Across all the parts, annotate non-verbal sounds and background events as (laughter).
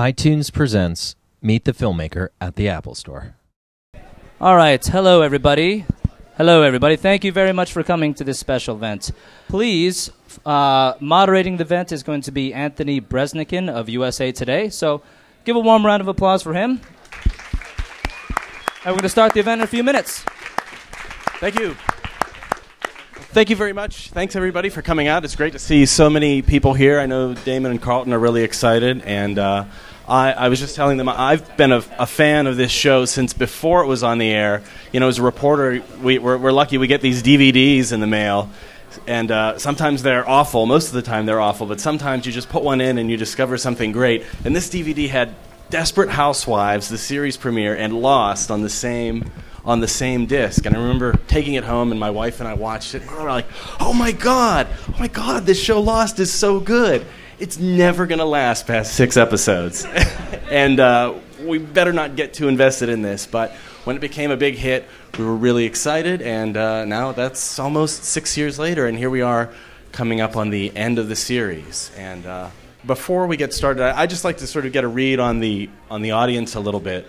iTunes presents Meet the Filmmaker at the Apple Store. All right. Hello, everybody. Hello, everybody. Thank you very much for coming to this special event. Please, uh, moderating the event is going to be Anthony Breznican of USA Today. So give a warm round of applause for him. And we're going to start the event in a few minutes. Thank you. Thank you very much. Thanks everybody for coming out. It's great to see so many people here. I know Damon and Carlton are really excited, and uh, I, I, was just telling them I've been a, a, fan of this show since before it was on the air. You know, as a reporter, we, we're, we're lucky we get these DVDs in the mail, and uh, sometimes they're awful. Most of the time they're awful, but sometimes you just put one in and you discover something great. And this DVD had Desperate Housewives, the series premiere, and Lost on the same on the same disc. And I remember taking it home, and my wife and I watched it. And we were like, "Oh my god! Oh my god! This show Lost is so good." It's never going to last past six episodes, (laughs) and uh, we better not get too invested in this. But when it became a big hit, we were really excited, and uh, now that's almost six years later, and here we are coming up on the end of the series. And uh, before we get started, I, would just like to sort of get a read on the on the audience a little bit.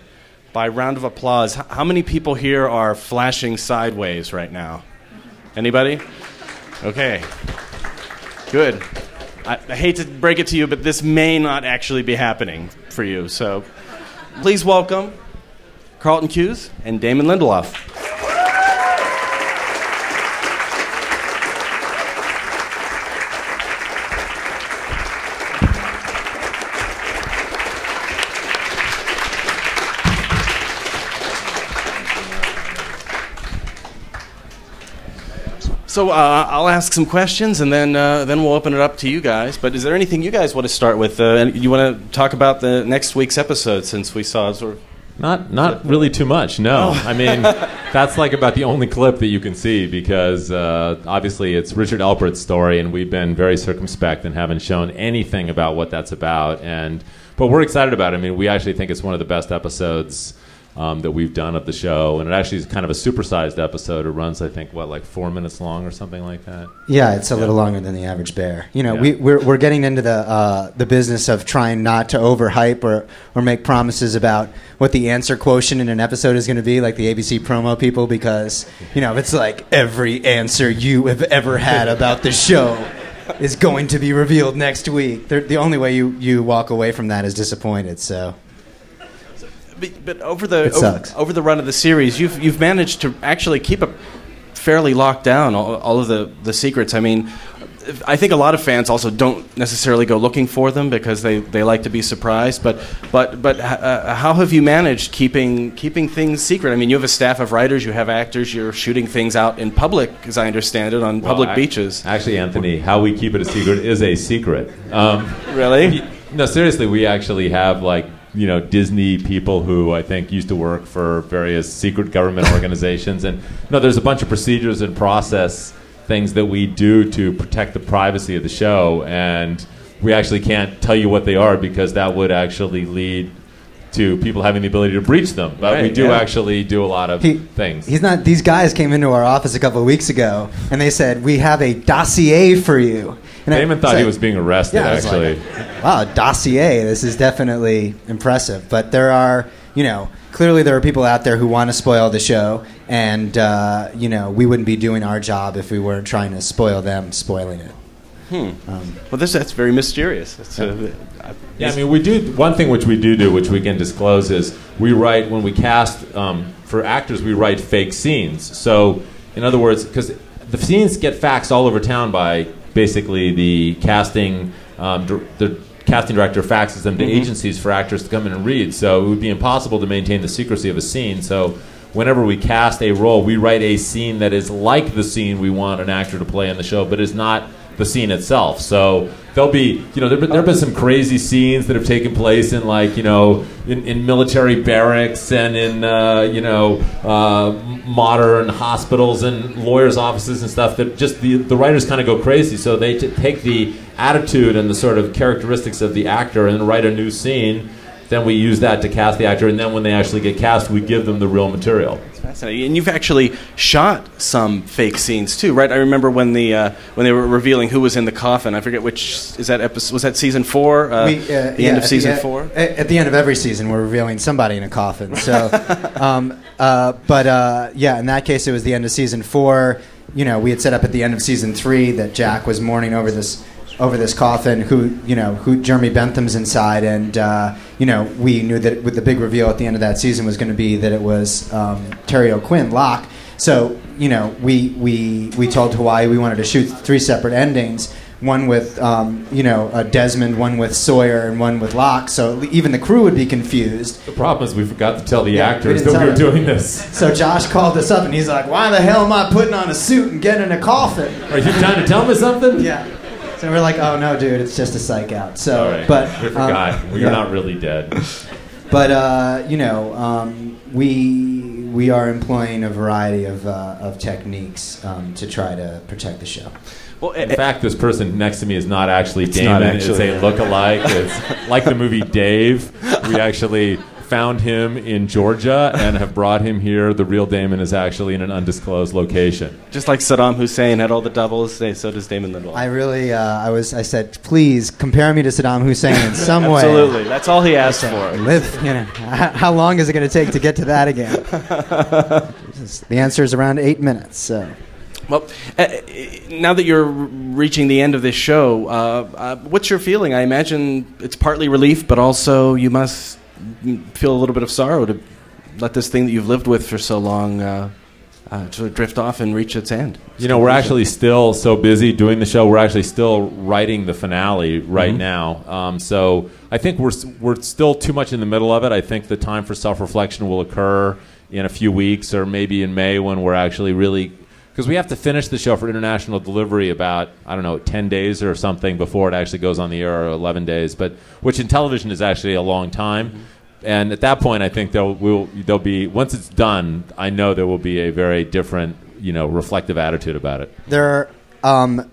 By round of applause, how many people here are flashing sideways right now? Anybody? Okay. Good. I, I hate to break it to you, but this may not actually be happening for you. So please welcome Carlton Cuse and Damon Lindelof. So uh, I'll ask some questions, and then uh, then we'll open it up to you guys. But is there anything you guys want to start with? Uh, you want to talk about the next week's episode since we saw sort of. Not not really too much. No, oh. I mean (laughs) that's like about the only clip that you can see because uh, obviously it's Richard Alpert's story, and we've been very circumspect and haven't shown anything about what that's about. And but we're excited about it. I mean, we actually think it's one of the best episodes um, that we've done of the show, and it actually is kind of a supersized episode. It runs, I think, what like four minutes long or something like that. Yeah, it's a yeah. little longer than the average bear. You know, yeah. we, we're we're getting into the uh, the business of trying not to overhype or or make promises about what the answer quotient in an episode is going to be, like the ABC promo people, because you know it's like every answer you have ever had about the show. is going to be revealed next week. They're, the only way you, you walk away from that is disappointed. So but, but over the over, over, the run of the series, you've you've managed to actually keep it fairly locked down all, all of the the secrets. I mean, I think a lot of fans also don't necessarily go looking for them because they, they like to be surprised. But but but uh, how have you managed keeping keeping things secret? I mean, you have a staff of writers, you have actors, you're shooting things out in public, as I understand it, on well, public I, beaches. Actually, Anthony, how we keep it a secret is a secret. Um, really? No, seriously, we actually have like you know Disney people who I think used to work for various secret government (laughs) organizations, and you no, there's a bunch of procedures and process things that we do to protect the privacy of the show, and we actually can't tell you what they are because that would actually lead to people having the ability to breach them. But right, we do yeah. actually do a lot of he, things. He's not. These guys came into our office a couple of weeks ago, and they said we have a dossier for you. And Damon I, thought he was being arrested. Yeah, actually, like, wow, dossier. This is definitely impressive. But there are, you know, clearly there are people out there who want to spoil the show, and uh, you know, we wouldn't be doing our job if we weren't trying to spoil them, spoiling it. Hmm. Um, well, this that's very mysterious. That's, uh, yeah, I mean, we do one thing which we do do, which we can disclose, is we write when we cast um, for actors, we write fake scenes. So, in other words, because the scenes get faxed all over town by basically the casting um, the casting director faxes them to mm-hmm. agencies for actors to come in and read. So it would be impossible to maintain the secrecy of a scene. So whenever we cast a role, we write a scene that is like the scene we want an actor to play in the show, but is not the scene itself. So there'll be, you know, there have been some crazy scenes that have taken place in like, you know, in, in military barracks and in, uh, you know, uh, modern hospitals and lawyers' offices and stuff that just the, the writers kind of go crazy. So they t- take the attitude and the sort of characteristics of the actor and write a new scene. Then we use that to cast the actor, and then when they actually get cast, we give them the real material. Fascinating. And you've actually shot some fake scenes too, right? I remember when the uh, when they were revealing who was in the coffin. I forget which is that episode. Was that season four? Uh, We, uh, the yeah, end of season the, four. At, at the end of every season, we're revealing somebody in a coffin. (laughs) So, um, uh, but uh, yeah, in that case, it was the end of season four. You know, we had set up at the end of season three that Jack was mourning over this over this coffin. Who you know, who Jeremy Bentham's inside, and uh, you know, we knew that with the big reveal at the end of that season was going to be that it was um, Terry O'Quinn, Locke. So you know, we we we told Hawaii we wanted to shoot three separate endings. One with um, you know uh, Desmond, one with Sawyer, and one with Locke. So even the crew would be confused. The problem is we forgot to tell the Yeah, actors didn't that we were them. doing this. So Josh called us up and he's like, "Why the hell am I putting on a suit and getting in a coffin?" Are you trying to tell me something? Yeah. So we're like, "Oh no, dude, it's just a psych out." So, All right. but (laughs) we um, forgot. we yeah. are not really dead. (laughs) But uh, you know, um, we we are employing a variety of uh, of techniques um, to try to protect the show. Well, In fact, this person next to me is not actually It's Damon. not it's a look-alike. It's (laughs) like the movie Dave. We actually found him in Georgia and have brought him here. The real Damon is actually in an undisclosed location. just like Saddam Hussein had all the doubles, so does Damon Lindelof. I really, uh, I was, I said, please compare me to Saddam Hussein in some way. Absolutely, that's all he asked for. (laughs) Live, you know. (laughs) How long is it going to take to get to that again? (laughs) the answer is around eight minutes. So. Well, uh, now that you're reaching the end of this show, uh, uh, what's your feeling? I imagine it's partly relief, but also you must feel a little bit of sorrow to let this thing that you've lived with for so long uh, uh, sort of drift off and reach its end. You know, we're actually still so busy doing the show. We're actually still writing the finale right now. Um, so I think we're we're still too much in the middle of it. I think the time for self reflection will occur in a few weeks, or maybe in May when we're actually really because we have to finish the show for international delivery about I don't know ten days or something before it actually goes on the air, or eleven days, but which in television is actually a long time. And at that point, I think there'll will there'll be once it's done. I know there will be a very different, you know, reflective attitude about it. there um,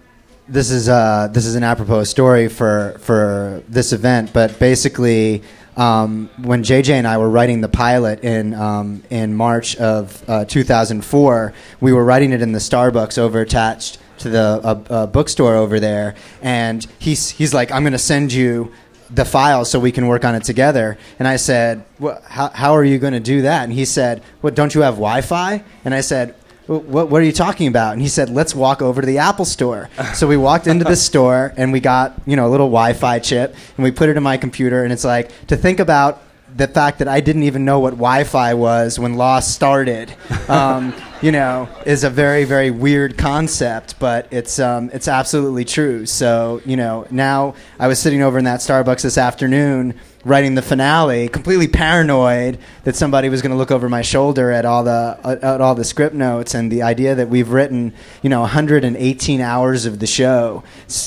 this is uh, this is an apropos story for for this event, but basically, um, when JJ and I were writing the pilot in um, in March of uh, 2004, we were writing it in the Starbucks over attached to the uh, uh, bookstore over there, and he's he's like, I'm going to send you the file so we can work on it together. And I said, well, how, how are you going to do that? And he said, what, don't you have Wi-Fi? And I said, what, what are you talking about? And he said, let's walk over to the Apple store. (laughs) so we walked into the store and we got, you know, a little Wi-Fi chip and we put it in my computer. And it's like, to think about the fact that I didn't even know what Wi-Fi was when Lost started, (laughs) um, you know, is a very, very weird concept, but it's um, it's absolutely true. So, you know, now I was sitting over in that Starbucks this afternoon writing the finale, completely paranoid that somebody was going to look over my shoulder at all the at, at all the script notes, and the idea that we've written, you know, 118 hours of the show,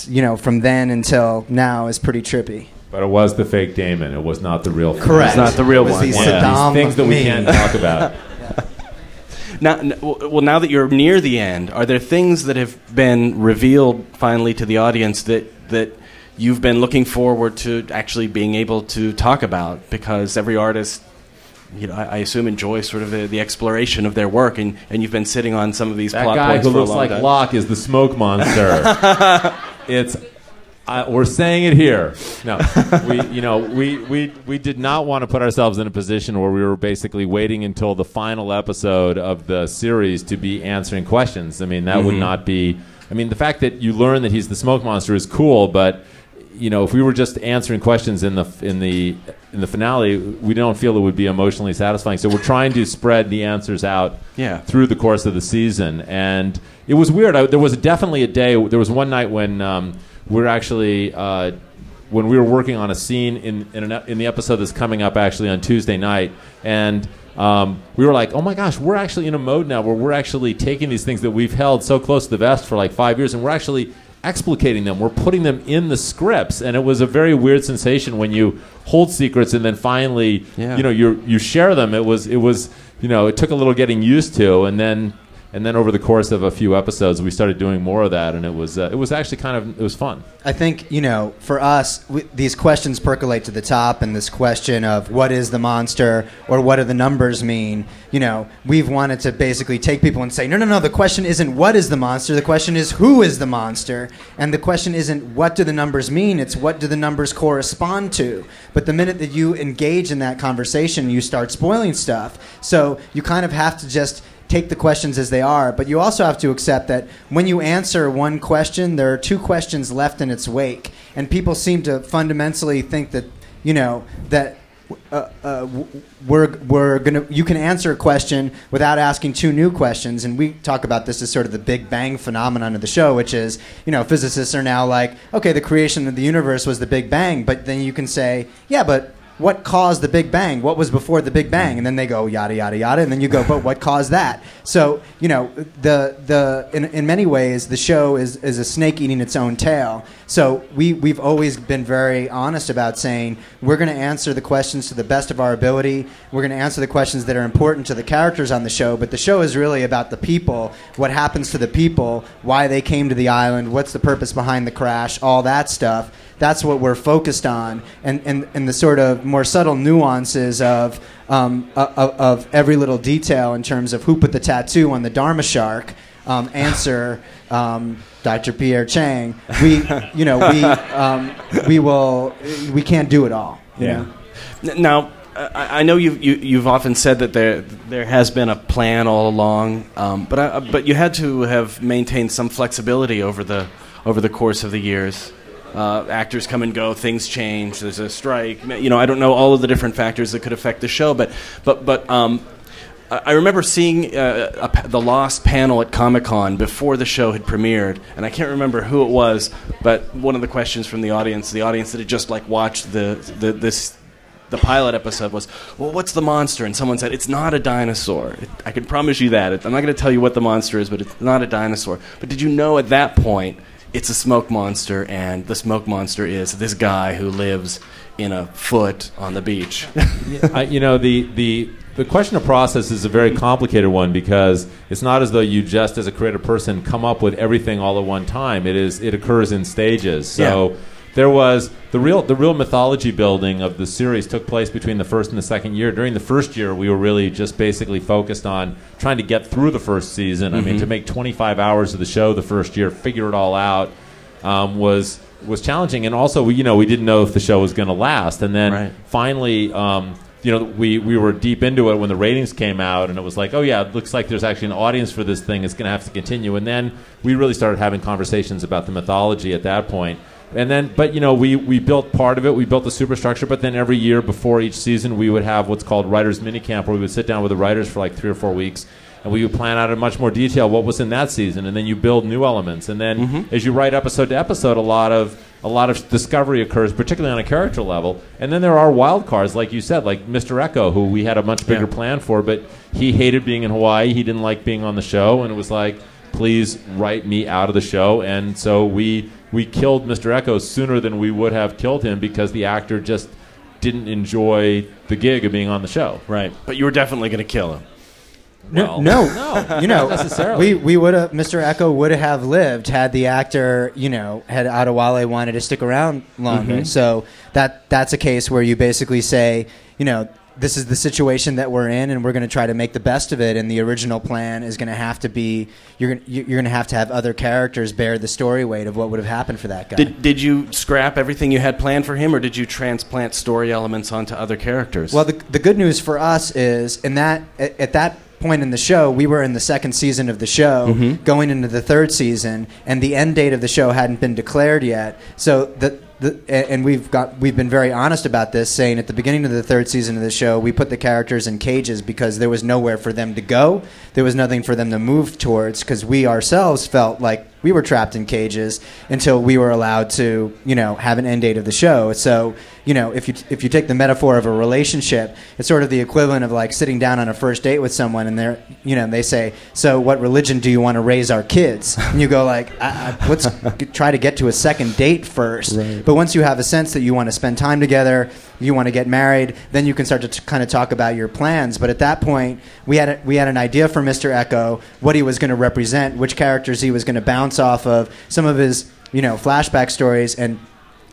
you know, from then until now is pretty trippy. But it was the fake Damon. It was not the real. Correct. It's not the real It was one. the Yeah. Saddam These things that we me. can't talk about. (laughs) Now, well, now that you're near the end, are there things that have been revealed finally to the audience that that you've been looking forward to actually being able to talk about? Because every artist, you know, I, I assume enjoys sort of the, the exploration of their work, and, and you've been sitting on some of these That plot guy points who for looks a long like time. Locke is the smoke monster. (laughs) it's. I, we're saying it here. No, we, you know, we, we, we did not want to put ourselves in a position where we were basically waiting until the final episode of the series to be answering questions. I mean, that would not be. I mean, the fact that you learn that he's the smoke monster is cool, but you know, if we were just answering questions in the in the in the finale, we don't feel it would be emotionally satisfying. So we're trying to spread the answers out Yeah. through the course of the season, and it was weird. I, there was definitely a day. There was one night when um, were actually uh, when we were working on a scene in in, an, in the episode that's coming up actually on Tuesday night, and. Um, we were like, oh my gosh, we're actually in a mode now where we're actually taking these things that we've held so close to the vest for like five years, and we're actually explicating them. We're putting them in the scripts, and it was a very weird sensation when you hold secrets and then finally, Yeah. you know, you you share them. It was it was you know it took a little getting used to, and then and then over the course of a few episodes, we started doing more of that, and it was uh, it was actually kind of it was fun. I think you know, for us, we, these questions percolate to the top, and this question of what is the monster or what do the numbers mean. You know, we've wanted to basically take people and say, no, no, no. The question isn't what is the monster. The question is who is the monster, and the question isn't what do the numbers mean. It's what do the numbers correspond to. But the minute that you engage in that conversation, you start spoiling stuff. So you kind of have to just take the questions as they are, but you also have to accept that when you answer one question, there are two questions left in its wake, and people seem to fundamentally think that you know that. Uh, uh, we're we're gonna you can answer a question without asking two new questions, and we talk about this as sort of the Big Bang phenomenon of the show, which is you know physicists are now like okay the creation of the universe was the Big Bang, but then you can say yeah but what caused the Big Bang? What was before the Big Bang? And then they go yada yada yada, and then you go, but what caused that? So you know, the the in, in many ways, the show is is a snake eating its own tail. So we we've always been very honest about saying we're going to answer the questions to the best of our ability. We're going to answer the questions that are important to the characters on the show, but the show is really about the people, what happens to the people, why they came to the island, what's the purpose behind the crash, all that stuff that's what we're focused on, and, and, and the sort of more subtle nuances of, um, of, of every little detail in terms of who put the tattoo on the Dharma shark. Um, answer, (laughs) um, Dr. Pierre Chang. We, you know, we, um, we will, we can't do it all. yeah. Know? Now, I know you've, you, have you have often said that there there has been a plan all along, um, but I, but you had to have maintained some flexibility over the over the course of the years. Uh, actors come and go, things change. There's a strike. You know, I don't know all of the different factors that could affect the show, but but but um, I remember seeing uh, a, the Lost panel at Comic Con before the show had premiered, and I can't remember who it was, but one of the questions from the audience, the audience that had just like watched the, the this the pilot episode was, well, what's the monster? And someone said, it's not a dinosaur. It, I can promise you that. It, I'm not going to tell you what the monster is, but it's not a dinosaur. But did you know at that point it's a smoke monster, and the smoke monster is this guy who lives in a foot on the beach. (laughs) I, you know, the, the, the question of process is a very complicated one because it's not as though you just, as a creative person, come up with everything all at one time. It is it occurs in stages. So. Yeah there was the real the real mythology building of the series took place between the first and the second year. During the first year, we were really just basically focused on trying to get through the first season. Mm-hmm. I mean, to mm-hmm. make 25 hours of the show the first year, figure it all out, um, was was challenging. And also, we, you know, we didn't know if the show was going to last. And then right. finally. Um, you know, we, we were deep into it when the ratings came out, and it was like, oh yeah, it looks like there's actually an audience for this thing. It's going to have to continue. And then we really started having conversations about the mythology at that point and then but you know we we built part of it. We built the superstructure but then every year before each season we would have what's called writers mini camp where we would sit down with the writers for like three or four weeks and we would plan out in much more detail what was in that season and then you build new elements. And then mm-hmm. as you write episode to episode a lot of a lot of discovery occurs particularly on a character level. And then there are wild cards like you said like mr eko who we had a much bigger yeah. plan for but he hated being in hawaii. He didn't like being on the show and it was like please write me out of the show. And so we we killed Mr. Eko sooner than we would have killed him because the actor just didn't enjoy the gig of being on the show. Right. But you were definitely going to kill him. No, no, (laughs) no, you know, necessarily. We we would have Mr. Eko would have lived had the actor, you know, had Adewale wanted to stick around longer. Mm-hmm. So that that's a case where you basically say, you know, this is the situation that we're in, and we're going to try to make the best of it. And the original plan is going to have to be you're going you're going to have to have other characters bear the story weight of what would have happened for that guy. Did did you scrap everything you had planned for him, or did you transplant story elements onto other characters? Well, the the good news for us is in that at, at that point in the show, we were in the second season of the show, mm-hmm. going into the third season, and the end date of the show hadn't been declared yet. So the the, and we've got we've been very honest about this, saying at the beginning of the third season of the show, we put the characters in cages because there was nowhere for them to go. There was nothing for them to move towards because we ourselves felt like we were trapped in cages until we were allowed to, you know, have an end date of the show. So, you know, if you if you take the metaphor of a relationship, it's sort of the equivalent of like sitting down on a first date with someone, and they're, you know, they say, "So, what religion do you want to raise our kids?" And you go like, I, I, "Let's (laughs) try to get to a second date first. Right. But once you have a sense that you want to spend time together, you want to get married, then you can start to t- kind of talk about your plans. But at that point, we had a, we had an idea for Mr. Eko, what he was going to represent, which characters he was going to bounce off of, some of his you know flashback stories, and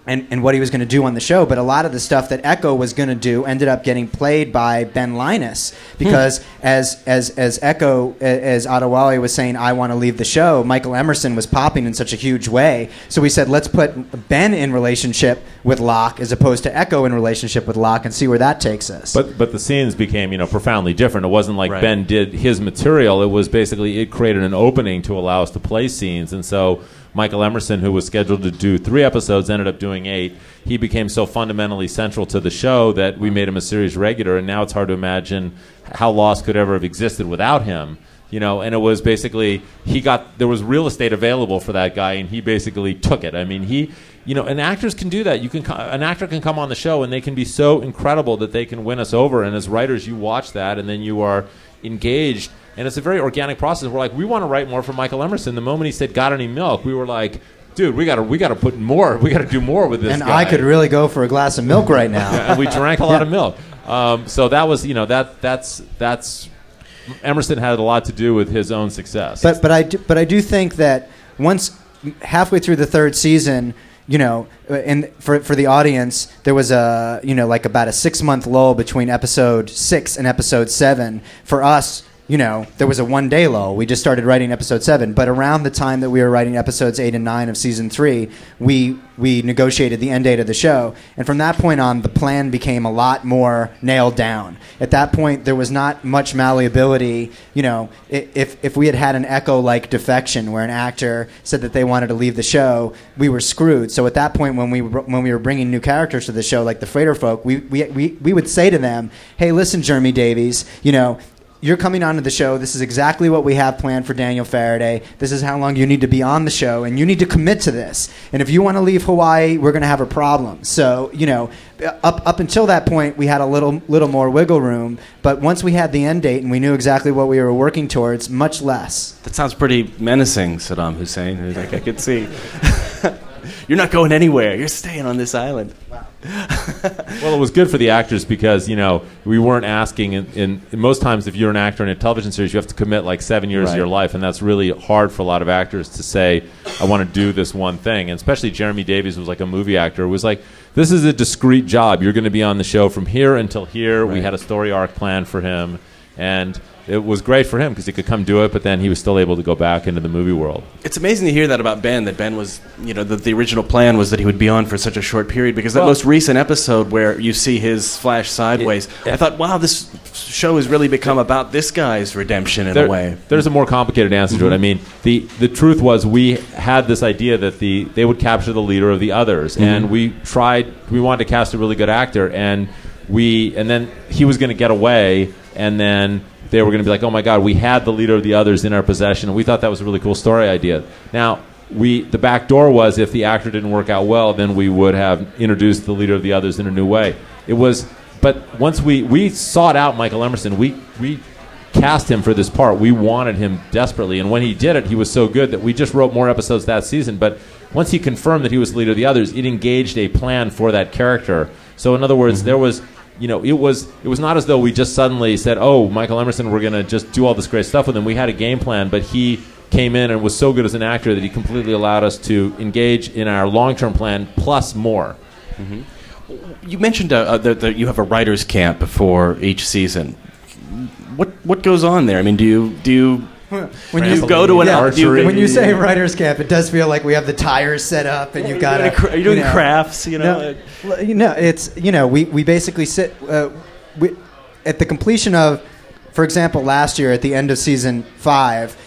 and, and what he was going to do on the show. But a lot of the stuff that Eko was going to do ended up getting played by Ben Linus because hmm. as as as Eko as Adewale was saying, I want to leave the show. Michael Emerson was popping in such a huge way, so we said let's put Ben in relationship with Locke as opposed to Eko in relationship with Locke and see where that takes us. But but the scenes became you know profoundly different. It wasn't like Right. Ben did his material. It was basically it created an opening to allow us to play scenes, and so Michael Emerson, who was scheduled to do three episodes, ended up doing eight. He became so fundamentally central to the show that we made him a series regular, and now it's hard to imagine how Lost could ever have existed without him. You know, and it was basically he got there was real estate available for that guy, and he basically took it. I mean, he, you know, and actors can do that. You can an actor can come on the show, and they can be so incredible that they can win us over. And as writers, you watch that, and then you are engaged, and it's a very organic process. We're like, we want to write more for Michael Emerson. The moment he said, "Got any milk?" we were like. Dude, we gotta we gotta put more. We gotta do more with this. and guy I could really go for a glass of milk right now. (laughs) and we drank a lot of milk. Um, so that was, you know, that that's that's Emerson had a lot to do with his own success. But but I do, but I do think that once halfway through the third season, you know, uh, and for for the audience, there was a you know like about a six month lull between episode six and episode seven. For us. You know, there was a one day lull. We just started writing episode seven, but around the time that we were writing episodes eight and nine of season three, we we negotiated the end date of the show, and from that point on, the plan became a lot more nailed down. At that point, there was not much malleability. You know, if if we had had an echo like defection, where an actor said that they wanted to leave the show, we were screwed. So at that point, when we when we were bringing new characters to the show, like the Freighter folk, we we we, we would say to them, "Hey, listen, Jeremy Davies, you know." You're coming onto the show. This is exactly what we have planned for Daniel Faraday. This is how long you need to be on the show, and you need to commit to this. And if you want to leave Hawaii, we're going to have a problem. So, you know, up up until that point, we had a little little more wiggle room. But once we had the end date and we knew exactly what we were working towards, much less. That sounds pretty menacing, Saddam Hussein. Like, I could see. (laughs) You're not going anywhere. You're staying on this island. Well, it was good for the actors because you know we weren't asking. In, in, in most times, if you're an actor in a television series, you have to commit like seven years Right. of your life, and that's really hard for a lot of actors to say, "I want to do this one thing." And especially Jeremy Davies was like a movie actor. Was like, "This is a discrete job. You're going to be on the show from here until here." We had a story arc planned for him, and it was great for him because he could come do it, but then he was still able to go back into the movie world. It's amazing to hear that about Ben. That Ben was, you know, the, the original plan was that he would be on for such a short period. Because that Well- most recent episode where you see his flash sideways, I thought, wow, this show has really become about this guy's redemption in There- a way. There's a more complicated answer to it. Mm-hmm. I mean, the the truth was we had this idea that the they would capture the leader of the others, mm-hmm. and we tried. We wanted to cast a really good actor, and we and then he was going to get away, and then they were going to be like, "Oh my God, we had the leader of the others in our possession," and we thought that was a really cool story idea. Now. We the back door was if the actor didn't work out well, then we would have introduced the leader of the others in a new way. It was, but once we we sought out Michael Emerson, we we cast him for this part. We wanted him desperately, and when he did it, he was so good that we just wrote more episodes that season. But once he confirmed that he was the leader of the others, it engaged a plan for that character. So, in other words, there was, you know, it was it was not as though we just suddenly said, "Oh, Michael Emerson, we're going to just do all this great stuff with him." We had a game plan, but he came in and was so good as an actor that he completely allowed us to engage in our long-term plan plus more. You mentioned uh, that, that you have a writers' camp before each season. What what goes on there? I mean, do you do you (laughs) When you go to an Yeah, do you, when you say writers camp, it does feel like we have the tires set up and you've got. Are you doing, cra- are you doing know, crafts? You know, No, well, you know, it's you know, we, we basically sit uh, we, at the completion of, for example, last year at the end of season five,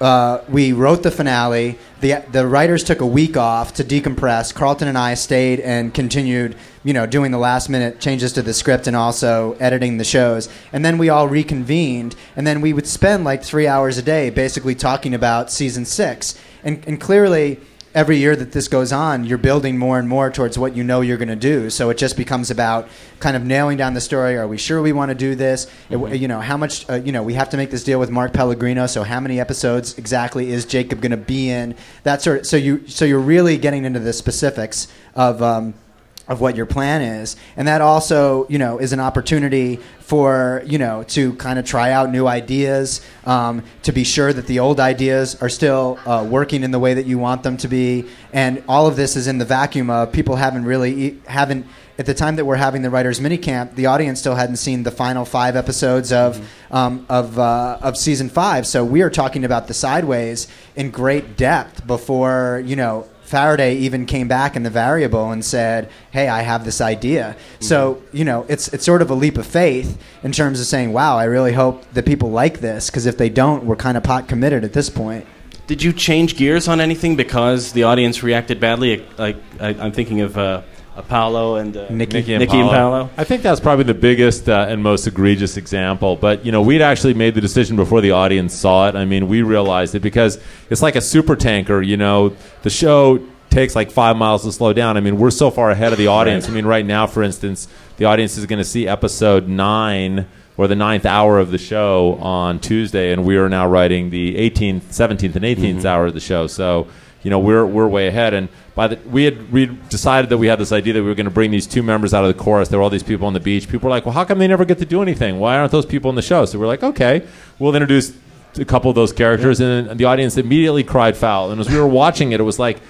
uh, we wrote the finale. the The writers took a week off to decompress. Carlton and I stayed and continued, you know, doing the last minute changes to the script and also editing the shows. And then we all reconvened, and then we would spend like three hours a day basically talking about season six. And and clearly every year that this goes on, you're building more and more towards what you know you're going to do. So it just becomes about kind of nailing down the story. Are we sure we want to do this? It- you know, how much? Uh, you know, we have to make this deal with Mark Pellegrino. So how many episodes exactly is Jacob going to be in? That sort. Of, so you so you're really getting into the specifics of. Um, of what your plan is. And that also you know is an opportunity for you know to kind of try out new ideas um, to be sure that the old ideas are still uh, working in the way that you want them to be. And all of this is in the vacuum of people haven't really e- haven't at the time that we're having the writers mini camp the audience still hadn't seen the final five episodes of um, of uh, of season five. So we are talking about the sideways in great depth before you know Faraday even came back in the variable and said, "Hey, I have this idea." So you know, it's it's sort of a leap of faith in terms of saying, "Wow, I really hope that people like this," because if they don't, we're kind of pot committed at this point. Did you change gears on anything because the audience reacted badly? Like I, I'm thinking of uh, Apollo and uh, Nikki. Nikki and Paulo. I think that's probably the biggest uh, and most egregious example. But you know, we'd actually made the decision before the audience saw it. I mean, we realized it because it's like a super tanker. You know, the show takes like five miles to slow down. I mean, we're so far ahead of the audience. Right. I mean, right now, for instance, the audience is going to see episode nine or the ninth hour of the show on Tuesday, and we are now writing the 18th, 17th, and 18th hour of the show. So, you know, we're we're way ahead. And by the we had we decided that we had this idea that we were going to bring these two members out of the chorus. There were all these people on the beach. People were like, "Well, how come they never get to do anything? Why aren't those people in the show?" So we're like, "Okay, we'll introduce." A couple of those characters, and the audience immediately cried foul. And as we were watching it, it was like,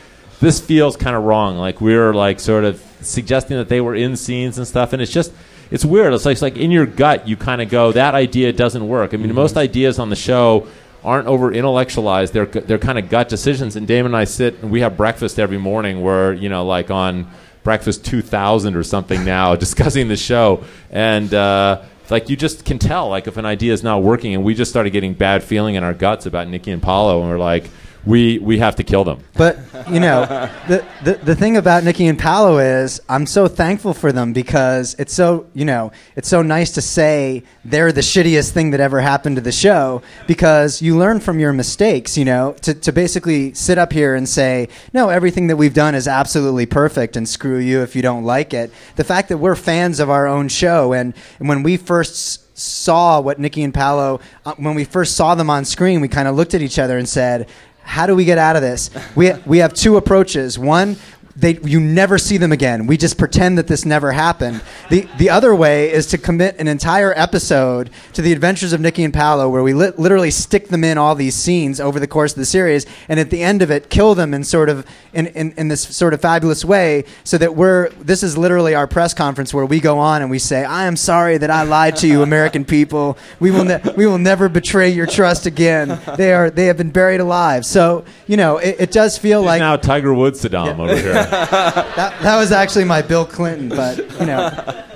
this feels kind of wrong. Like we were like sort of suggesting that they were in scenes and stuff, and it's just it's weird. It's like, it's like in your gut, you kind of go, that idea doesn't work. I mean, mm-hmm. most ideas on the show aren't over intellectualized. They're they're kind of gut decisions. And Damon and I sit and we have breakfast every morning. Where you know, like on breakfast 2000 or something now, (laughs) discussing the show and. Uh, like you just can tell, like if an idea is not working, and we just started getting bad feeling in our guts about Nikki and Paulo, and we're like, we we have to kill them. But you know, the, the the thing about Nikki and Paulo is I'm so thankful for them because it's so you know it's so nice to say they're the shittiest thing that ever happened to the show because you learn from your mistakes. You know, to to basically sit up here and say no, everything that we've done is absolutely perfect and screw you if you don't like it. The fact that we're fans of our own show and, and when we first saw what Nikki and Paulo uh, when we first saw them on screen, we kind of looked at each other and said how do we get out of this? We, we have two approaches. One, they, you never see them again. We just pretend that this never happened. The, the other way is to commit an entire episode to the adventures of Nikki and Paulo, where we li- literally stick them in all these scenes over the course of the series, and at the end of it, kill them in sort of in, in, in this sort of fabulous way, so that we're this is literally our press conference where we go on and we say, "I am sorry that I lied to you, American people. We will ne- we will never betray your trust again. They are they have been buried alive." So you know, it, it does feel He's like now Tiger Woods Saddam over here. That, that was actually my Bill Clinton, but you know,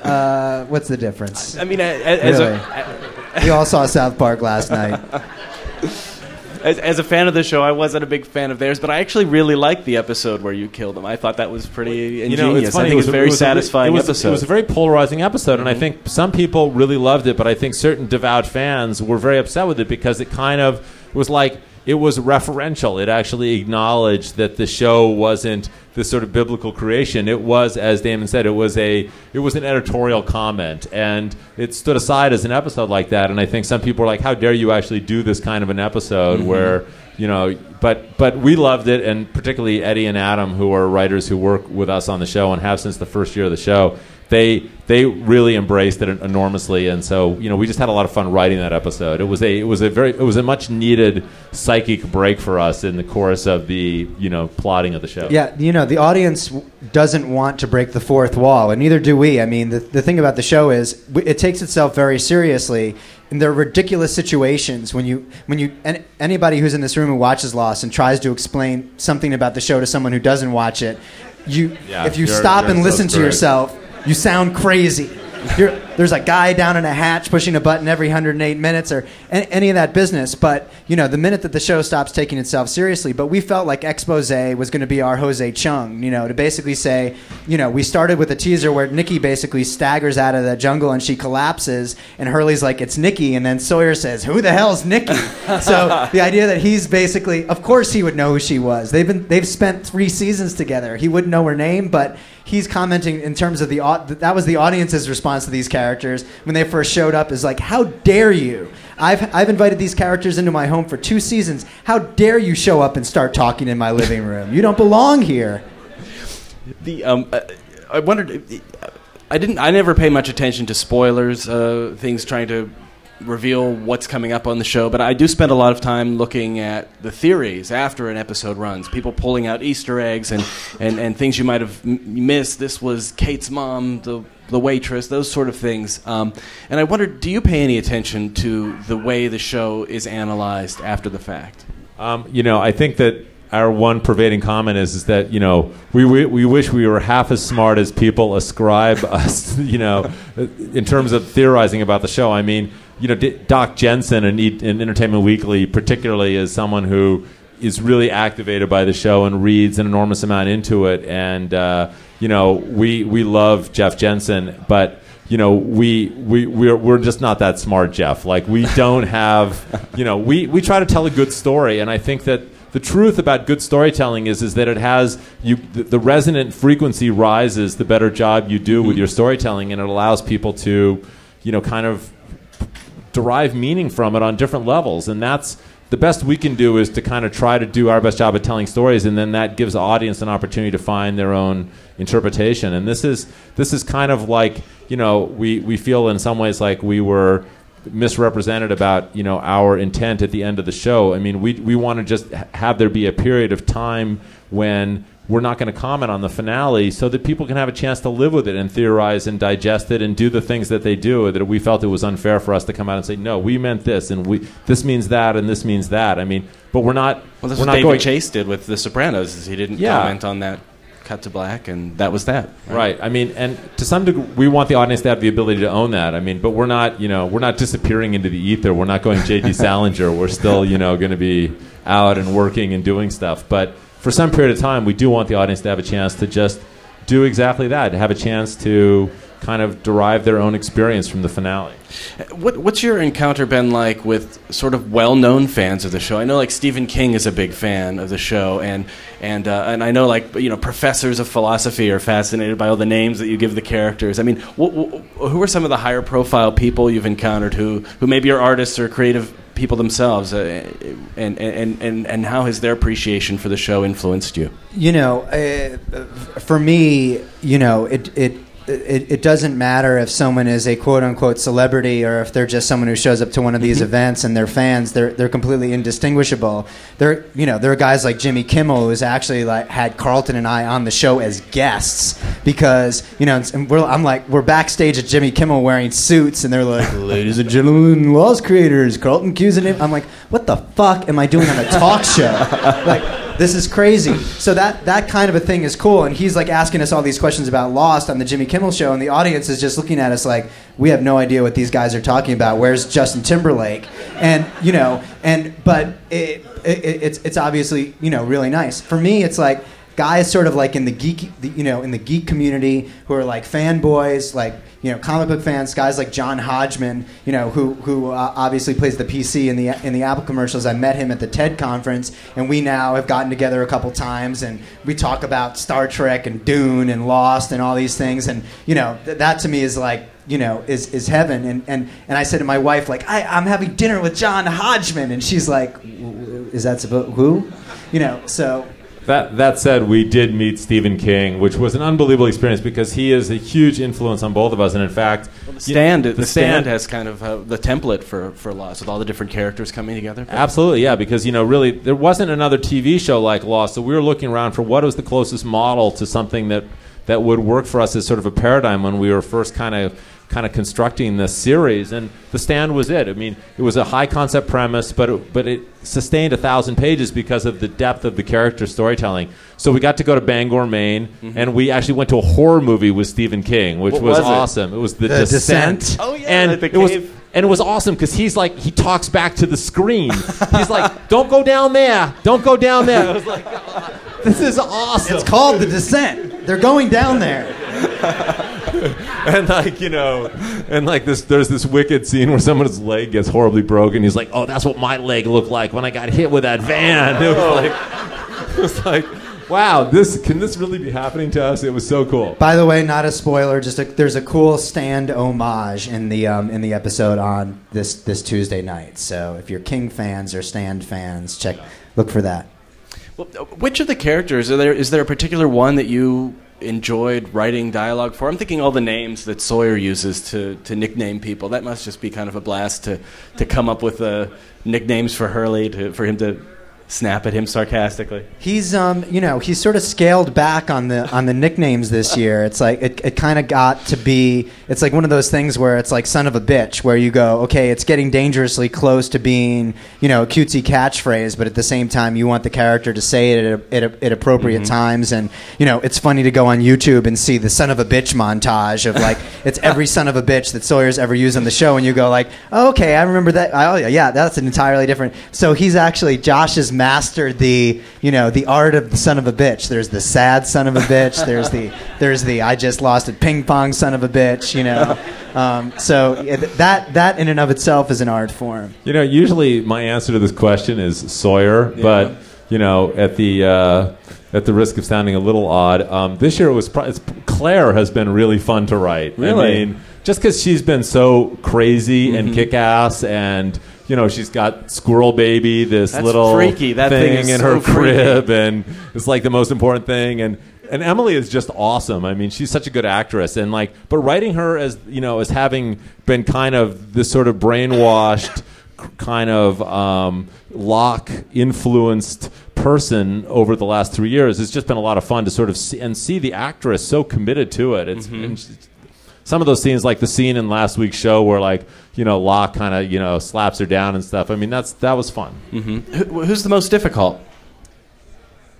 uh, what's the difference? I mean, a- a- as, Really? a, We all saw South Park last night. (laughs) as, as a fan of the show, I wasn't a big fan of theirs, but I actually really liked the episode where you killed them. I thought that was pretty ingenious. I think it was a very a- satisfying it was, episode. It was a very polarizing episode, and I think some people really loved it, but I think certain devout fans were very upset with it because it kind of was like it was referential. It actually acknowledged that the show wasn't this sort of biblical creation. It was, as Damon said, it was a it was an editorial comment, and it stood aside as an episode like that. And I think some people were like, "How dare you actually do this kind of an episode mm-hmm. where?" you know but but we loved it and particularly eddie and adam who are writers who work with us on the show and have since the first year of the show they they really embraced it enormously. And so you know we just had a lot of fun writing that episode. It was a it was a very it was a much needed psychic break for us in the course of the you know plotting of the show. Yeah, you know, the audience doesn't want to break the fourth wall, and neither do we. I mean, the, the thing about the show is it takes itself very seriously, and there are ridiculous situations when you when you an, anybody who's in this room who watches Lost and tries to explain something about the show to someone who doesn't watch it, you Yeah, if you stop you're and so listen to yourself, you sound crazy. You're, there's a guy down in a hatch pushing a button every 108 minutes, or any, of that business. But you know, the minute that the show stops taking itself seriously, but we felt like expose was going to be our Jose Chung. You know, to basically say, you know, we started with a teaser where Nikki basically staggers out of the jungle and she collapses, and Hurley's like, "It's Nikki," and then Sawyer says, "Who the hell's Nikki?" (laughs) so the idea that he's basically, of course, he would know who she was. They've been they've spent three seasons together. He wouldn't know her name, but he's commenting in terms of the that was the audience's response to these characters when they first showed up is like how dare you I've, I've invited these characters into my home for two seasons how dare you show up and start talking in my living room you don't belong here the um, uh, I wondered. I didn't. I never pay much attention to spoilers, uh, things trying to reveal what's coming up on the show, but I do spend a lot of time looking at the theories after an episode runs. People pulling out Easter eggs and, and, and things you might have m- missed. This was Kate's mom, the the waitress, those sort of things. Um, and I wondered, do you pay any attention to the way the show is analyzed after the fact? Um, you know, I think that our one pervading comment is is that you know we, we we wish we were half as smart as people ascribe (laughs) us. You know, in terms of theorizing about the show. I mean, you know, Doc Jensen in, in Entertainment Weekly, particularly, is someone who is really activated by the show and reads an enormous amount into it. And uh, you know, we we love Jeff Jensen, but you know, we we we're, we're just not that smart, Jeff. Like we don't have, you know, we we try to tell a good story, and I think that the truth about good storytelling is is that it has you the, the resonant frequency rises the better job you do with mm-hmm. your storytelling, and it allows people to, you know, kind of derive meaning from it on different levels, and that's the best we can do is to kind of try to do our best job at telling stories, and then that gives the audience an opportunity to find their own interpretation. And this is this is kind of like you know we we feel in some ways like we were misrepresented about you know our intent at the end of the show. I mean, we we want to just have there be a period of time when we're not going to comment on the finale so that people can have a chance to live with it and theorize and digest it and do the things that they do that we felt it was unfair for us to come out and say no we meant this and we this means that and this means that i mean but we're not Well, that's we're what not David going Chase did with The Sopranos. Is he didn't Yeah. comment on that cut to black, and that was that. Right. I mean, and to some degree, we want the audience to have the ability to own that. I mean, but we're not, you know, we're not disappearing into the ether. We're not going J.D. (laughs) Salinger. We're still, you know, going to be out and working and doing stuff. But for some period of time, we do want the audience to have a chance to just do exactly that. To have a chance to kind of derive their own experience from the finale. What, what's your encounter been like with sort of well-known fans of the show? I know like Stephen King is a big fan of the show, and and uh, and I know like you know professors of philosophy are fascinated by all the names that you give the characters. I mean, wh- wh- who are some of the higher profile people you've encountered who who maybe are artists or creative people themselves, uh, and, and and and how has their appreciation for the show influenced you? You know, uh, for me, you know, it it. It, it doesn't matter if someone is a quote unquote celebrity or if they're just someone who shows up to one of these mm-hmm. events and they're fans. They're they're completely indistinguishable. There you know there are guys like Jimmy Kimmel who's actually like had Carlton and I on the show as guests because you know and we're, I'm like we're backstage at Jimmy Kimmel wearing suits and they're like (laughs) ladies and gentlemen, Lost creators, Carlton Cuse and him. I'm like what the fuck am I doing on a talk show? (laughs) like this is crazy. So that that kind of a thing is cool. And he's like asking us all these questions about Lost on the Jimmy Kimmel show, and the audience is just looking at us like we have no idea what these guys are talking about. Where's Justin Timberlake? And you know, and but it, it, it's it's obviously you know really nice. For me, it's like guys sort of like in the geek you know in the geek community who are like fanboys like you know comic book fans guys like John Hodgman you know who who uh, obviously plays the PC in the in the Apple commercials. I met him at the TED conference and we now have gotten together a couple times and we talk about Star Trek and Dune and Lost and all these things. And you know th- that to me is like you know is is heaven. And and and I said to my wife like I I'm having dinner with John Hodgman. And she's like "W- w- is that supposed who? You know so That, that said, we did meet Stephen King, which was an unbelievable experience because he is a huge influence on both of us. And in fact, The stand, you- the, stand has kind of uh, the template for for Lost with all the different characters coming together. Absolutely, yeah, because you know, really, there wasn't another TV show like Lost, so we were looking around for what was the closest model to something that that would work for us as sort of a paradigm when we were first kind of kind of constructing this series, and The Stand was it. I mean, it was a high concept premise, but it, but it sustained a thousand pages because of the depth of the character storytelling. So we got to go to Bangor, Maine, mm-hmm. and we actually went to a horror movie with Stephen King, which What was, was it? awesome. It was The, The Descent. Descent. Oh, yeah, and like the it was and it was awesome because he's like he talks back to the screen. (laughs) He's like, "Don't go down there. Don't go down there." (laughs) I was like, "Oh, "This is awesome." It's called the descent. They're going down there. (laughs) (laughs) and like you know, and like this, there's this wicked scene where someone's leg gets horribly broken. He's like, "Oh, that's what my leg looked like when I got hit with that van." (laughs) It was like, (laughs) it was like, wow, this can this really be happening to us? It was so cool. By the way, not a spoiler. Just a, there's a cool stand homage in the um, in the episode on this this Tuesday night. So if you're King fans or Stand fans, check look for that. Well, uh, which of the characters are there? Is there a particular one that you enjoyed writing dialogue for? I'm thinking all the names that Sawyer uses to, to nickname people. That must just be kind of a blast to, to come up with uh, nicknames for Hurley, to, for him to snap at him sarcastically. He's um, you know, he's sort of scaled back on the on the nicknames this year. It's like it, it kind of got to be it's like one of those things where it's like son of a bitch where you go, okay, it's getting dangerously close to being, you know, a cutesy catchphrase, but at the same time you want the character to say it at, at, at appropriate Mm-hmm. times and, you know, it's funny to go on YouTube and see the son of a bitch montage of like (laughs) it's every son of a bitch that Sawyer's ever used on the show and you go like, oh, okay, I remember that. Oh yeah, yeah, that's an entirely different. So he's actually Josh has mastered the you know the art of the son of a bitch. There's the sad son of a bitch. There's the there's the I just lost at ping pong son of a bitch. You know, um, so that that in and of itself is an art form. You know, usually my answer to this question is Sawyer, but you know, at the uh, at the risk of sounding a little odd, um, this year it was pro- it's, Claire has been really fun to write. Really? I mean, just because she's been so crazy Mm-hmm. and kick ass and. You know, she's got Squirrel Baby, this That's little freaky. That thing is in so her freaky. crib, and it's like the most important thing. And and Emily is just awesome. I mean, she's such a good actress, and like, but writing her as you know as having been kind of this sort of brainwashed, kind of um, Locke influenced person over the last three years. It's just been a lot of fun to sort of see and see the actress so committed to it. It's. and she's- some of those scenes, like the scene in last week's show where, like, you know, Locke kind of, you know, slaps her down and stuff. I mean, that's that was fun. Who, who's the most difficult?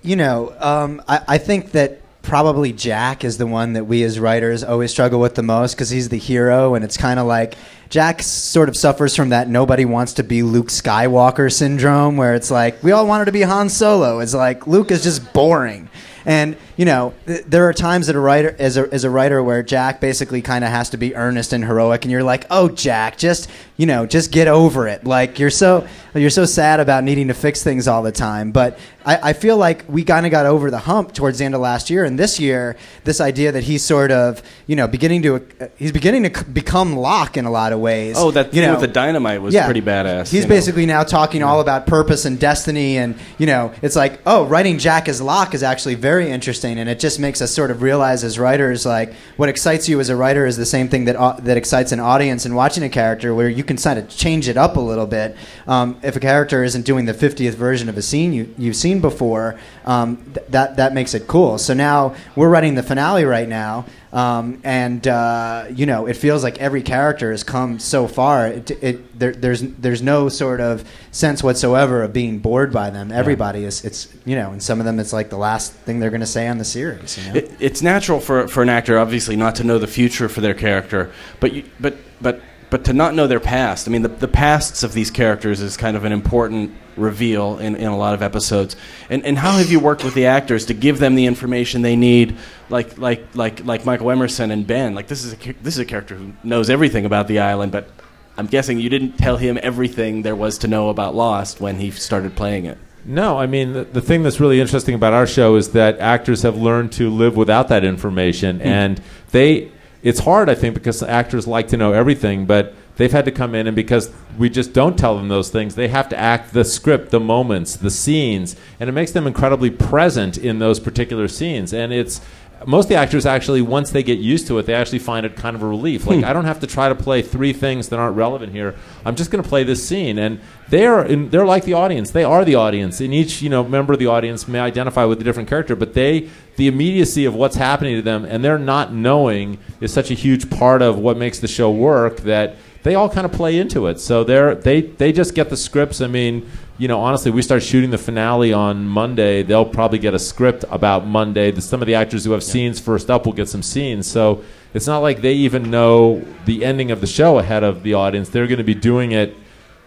You know, um, I, I think that probably Jack is the one that we as writers always struggle with the most because he's the hero, and it's kind of like Jack sort of suffers from that nobody wants to be Luke Skywalker syndrome, where it's like we all wanted to be Han Solo. It's like Luke is just boring. And you know, th- there are times that a writer, as a, as a writer, where Jack basically kind of has to be earnest and heroic, and you're like, "Oh, Jack, just you know, just get over it." Like you're so you're so sad about needing to fix things all the time. But I, I feel like we kind of got over the hump towards the end of last year, and this year, this idea that he's sort of you know beginning to uh, he's beginning to c- become Locke in a lot of ways. Oh, that you thing know, with the dynamite was pretty badass. He's you know. basically now talking all about purpose and destiny, and you know, it's like, oh, writing Jack as Locke is actually very interesting, and it just makes us sort of realize as writers, like, what excites you as a writer is the same thing that au- that excites an audience in watching a character, where you can kind of change it up a little bit. Um, if a character isn't doing the fiftieth version of a scene you you've seen before, um, th- that that makes it cool. So now we're writing the finale right now. Um, and uh, you know, it feels like every character has come so far. It, it there, there's there's no sort of sense whatsoever of being bored by them. Everybody is it's you know, and some of them it's like the last thing they're going to say on the series. You know? It, it's natural for, for an actor, obviously, not to know the future for their character, but you, but but but to not know their past. I mean, the, the pasts of these characters is kind of an important reveal in, in a lot of episodes. And and how have you worked with the actors to give them the information they need, like like like like Michael Emerson and Ben? Like this is a this is a character who knows everything about the island, but I'm guessing you didn't tell him everything there was to know about Lost when he started playing it. No, I mean the, the thing that's really interesting about our show is that actors have learned to live without that information, hmm. and they. It's hard, I think, because actors like to know everything, but they've had to come in, and because we just don't tell them those things, they have to act the script, the moments, the scenes, and it makes them incredibly present in those particular scenes. And it's most of the actors actually, once they get used to it, they actually find it kind of a relief. Like hmm. I don't have to try to play three things that aren't relevant here. I'm just going to play this scene, and they're in, they're like the audience. They are the audience, and each you know member of the audience may identify with a different character, but they the immediacy of what's happening to them, and they're not knowing is such a huge part of what makes the show work that they all kind of play into it. So they're they they just get the scripts. I mean, you know, honestly, we start shooting the finale on Monday. They'll probably get a script about Monday. The, some of the actors who have scenes first up will get some scenes. So it's not like they even know the ending of the show ahead of the audience. They're going to be doing it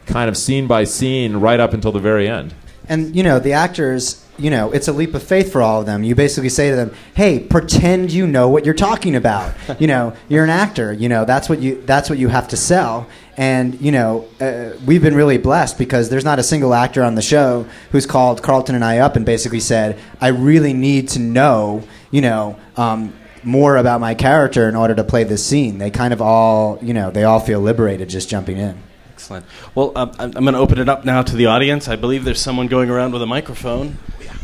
kind of scene by scene right up until the very end. And you know, the actors, you know, it's a leap of faith for all of them. You basically say to them, "Hey, pretend you know what you're talking about." (laughs) you know, you're an actor. You know, that's what you that's what you have to sell. And you know, uh, we've been really blessed because there's not a single actor on the show who's called Carlton and I up and basically said, "I really need to know," you know. Um, more about my character in order to play this scene. They kind of all, you know, they all feel liberated just jumping in. Excellent. Well, um, I'm, I'm going to open it up now to the audience. I believe there's someone going around with a microphone.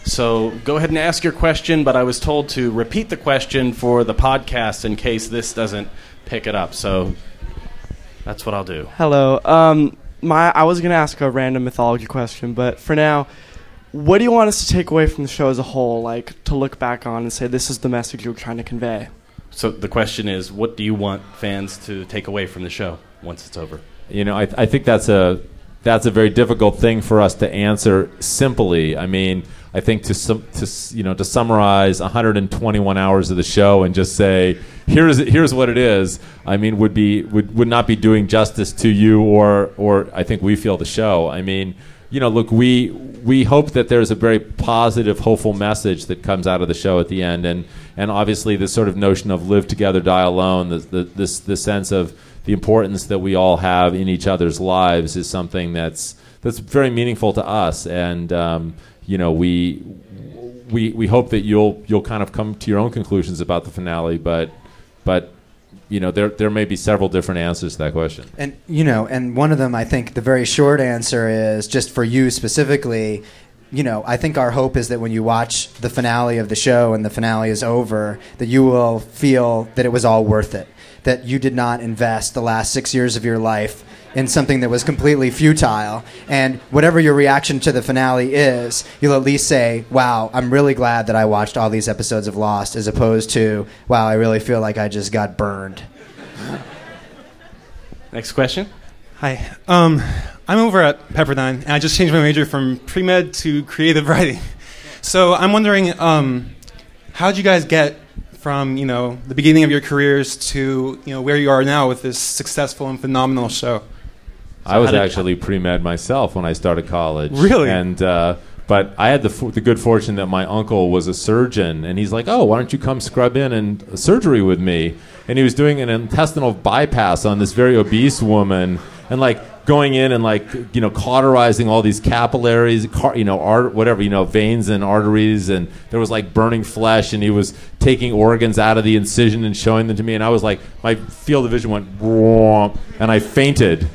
So go ahead and ask your question, but I was told to repeat the question for the podcast in case this doesn't pick it up. So that's what I'll do. Hello. Um, my I was gonna ask a random mythology question, but for now, what do you want us to take away from the show as a whole? Like to look back on and say this is the message you're trying to convey. So the question is, what do you want fans to take away from the show once it's over? You know, I, I think that's a that's a very difficult thing for us to answer simply. I mean, I think to sum, to you know to summarize 121 hours of the show and just say here's here's what it is. I mean, would be would would not be doing justice to you or or I think we feel the show. I mean, you know, look, we we hope that there's a very positive, hopeful message that comes out of the show at the end, and and obviously this sort of notion of live together, die alone, the, the this the sense of the importance that we all have in each other's lives is something that's that's very meaningful to us, and um, you know we we we hope that you'll you'll kind of come to your own conclusions about the finale, but but you know there there may be several different answers to that question. And you know, and one of them, I think, the very short answer is just for you specifically. You know, I think our hope is that when you watch the finale of the show and the finale is over, that you will feel that it was all worth it. That you did not invest the last six years of your life in something that was completely futile. And whatever your reaction to the finale is, you'll at least say, wow, I'm really glad that I watched all these episodes of Lost, as opposed to, wow, I really feel like I just got burned. Next question. Hi. Um, I'm over at Pepperdine, and I just changed my major from pre med to creative (laughs) writing. So I'm wondering, um, how did you guys get from you know the beginning of your careers to you know where you are now with this successful and phenomenal show? I was actually pre med myself when I started college. Really? And uh, but I had the f- the good fortune that my uncle was a surgeon, and he's like, "Oh, why don't you come scrub in and surgery with me?" And he was doing an intestinal bypass on this very obese woman, and like going in and like you know cauterizing all these capillaries, car, you know, art, whatever, you know, veins and arteries, and there was like burning flesh, and he was taking organs out of the incision and showing them to me, and I was like, my field of vision went, and I fainted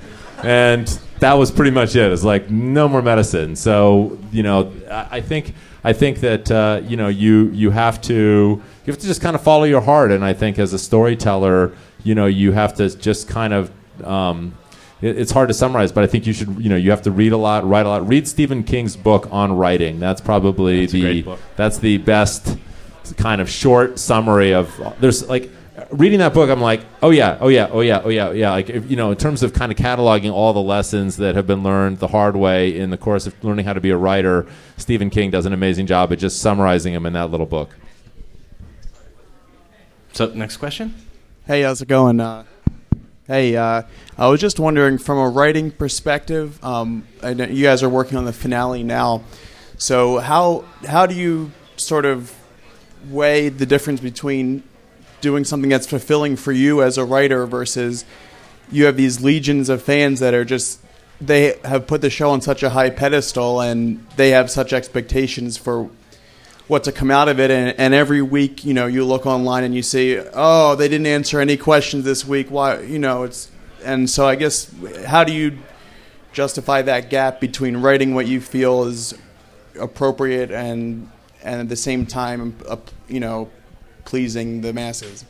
and that was pretty much it. It's like no more medicine. So you know, I, I think I think that uh, you know you you have to you have to just kind of follow your heart. And I think as a storyteller, you know, you have to just kind of. Um, it, it's hard to summarize, but I think you should, you know, you have to read a lot, write a lot. Read Stephen King's book on writing. That's probably That's the that's the best kind of short summary of. There's like reading that book, I'm like, oh yeah, oh yeah, oh yeah, oh yeah, yeah. Like if, you know, in terms of kind of cataloging all the lessons that have been learned the hard way in the course of learning how to be a writer, Stephen King does an amazing job at just summarizing them in that little book. So next question. Hey, how's it going? Uh, hey, uh, I was just wondering from a writing perspective. Um, I know you guys are working on the finale now, so how how do you sort of weigh the difference between doing something that's fulfilling for you as a writer versus you have these legions of fans that are just they have put the show on such a high pedestal and they have such expectations for what to come out of it. And, and every week you know you look online and you see oh they didn't answer any questions this week. Why you know it's and so i guess how do you justify that gap between writing what you feel is appropriate and and at the same time you know pleasing the masses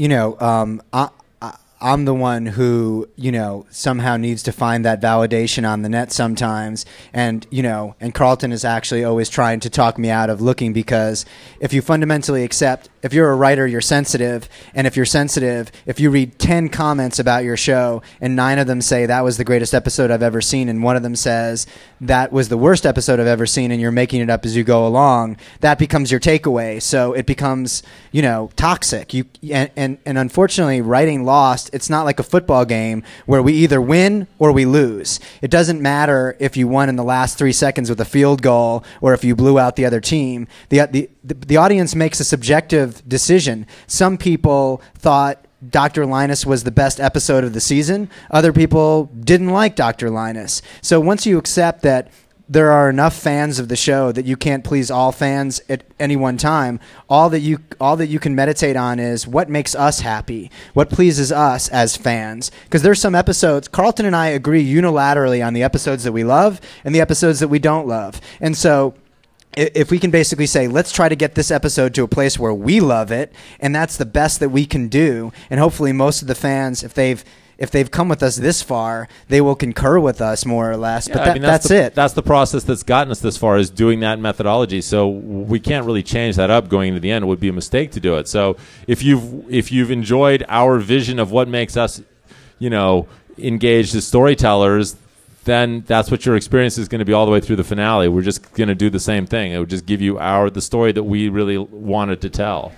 you know, um, I, I, I'm the one who, you know, somehow needs to find that validation on the net sometimes. And, you know, and Carlton is actually always trying to talk me out of looking because if you fundamentally accept, if you're a writer, you're sensitive. And if you're sensitive, if you read 10 comments about your show and nine of them say that was the greatest episode I've ever seen, and one of them says that was the worst episode I've ever seen, and you're making it up as you go along, that becomes your takeaway. So it becomes, you know, toxic. You and, and, and unfortunately, writing Lost, it's not like a football game where we either win or we lose. It doesn't matter if you won in the last three seconds with a field goal or if you blew out the other team. The, the, the, the audience makes a subjective decision. Some people thought Dr. Linus was the best episode of the season. Other people didn't like Dr. Linus. So once you accept that there are enough fans of the show that you can't please all fans at any one time, all that you all that you can meditate on is what makes us happy, what pleases us as fans. Because there's some episodes Carlton and I agree unilaterally on the episodes that we love and the episodes that we don't love. And so if we can basically say, let's try to get this episode to a place where we love it, and that's the best that we can do, and hopefully most of the fans, if they've if they've come with us this far, they will concur with us more or less. but that, I mean, that's, the, it. That's the process that's gotten us this far is doing that methodology. So we can't really change that up going into the end. It would be a mistake to do it. So if you've if you've enjoyed our vision of what makes us, you know, engaged as storytellers, then that's what your experience is going to be all the way through the finale. We're just going to do the same thing. It would just give you our the story that we really wanted to tell.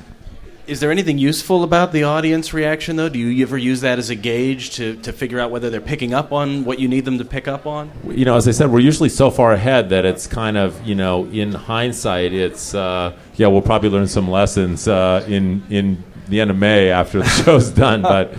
Is there anything useful about the audience reaction, though? Do you ever use that as a gauge to, to figure out whether they're picking up on what you need them to pick up on? you know, as I said, we're usually so far ahead that it's kind of, you know, in hindsight, it's, uh, yeah, we'll probably learn some lessons uh, in in the end of May after the (laughs) show's done. But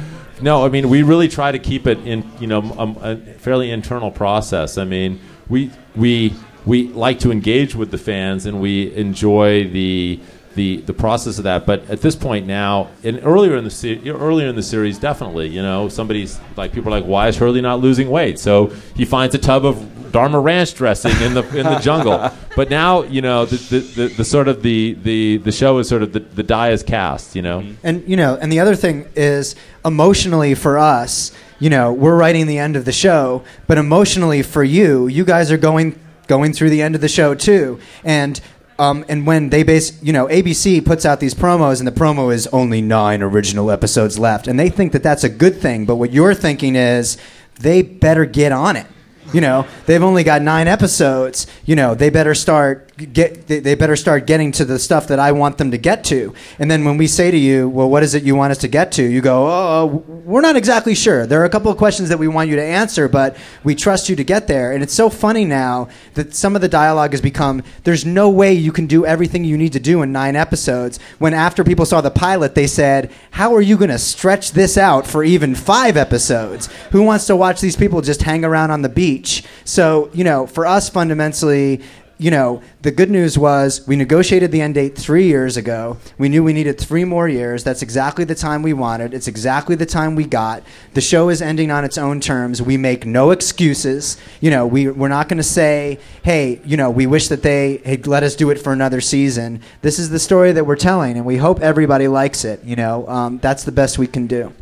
no, I mean, we really try to keep it in, you know, um, a fairly internal process. I mean, we we we like to engage with the fans and we enjoy the. The, the process of that, but at this point now, and earlier in the se- earlier in the series, definitely, you know, somebody's like people are like, why is Hurley not losing weight? So he finds a tub of Dharma Ranch dressing in the in the jungle. But now, you know, the, the, the, the sort of the, the, the show is sort of the, the die is cast. You know, And you know, and the other thing is emotionally for us, you know, we're writing the end of the show, but emotionally for you, you guys are going going through the end of the show too. And um, and when they base, you know, ABC puts out these promos, and the promo is only nine original episodes left, and they think that that's a good thing. But what you're thinking is they better get on it. You know, they've only got nine episodes. You know, they better start get. They, better start getting to the stuff that I want them to get to. And then when we say to you, "Well, what is it you want us to get to?" You go, oh, "Oh, we're not exactly sure. There are a couple of questions that we want you to answer, but we trust you to get there." And it's so funny now that some of the dialogue has become, "There's no way you can do everything you need to do in nine episodes." When after people saw the pilot, they said, "How are you going to stretch this out for even five episodes? Who wants to watch these people just hang around on the beach?" So, you know, for us fundamentally, you know, the good news was we negotiated the end date three years ago. We knew we needed three more years. That's exactly the time we wanted. It's exactly the time we got. The show is ending on its own terms. We make no excuses. You know, we, we're not going to say, hey, you know, we wish that they had let us do it for another season. This is the story that we're telling, and we hope everybody likes it. You know, um, that's the best we can do.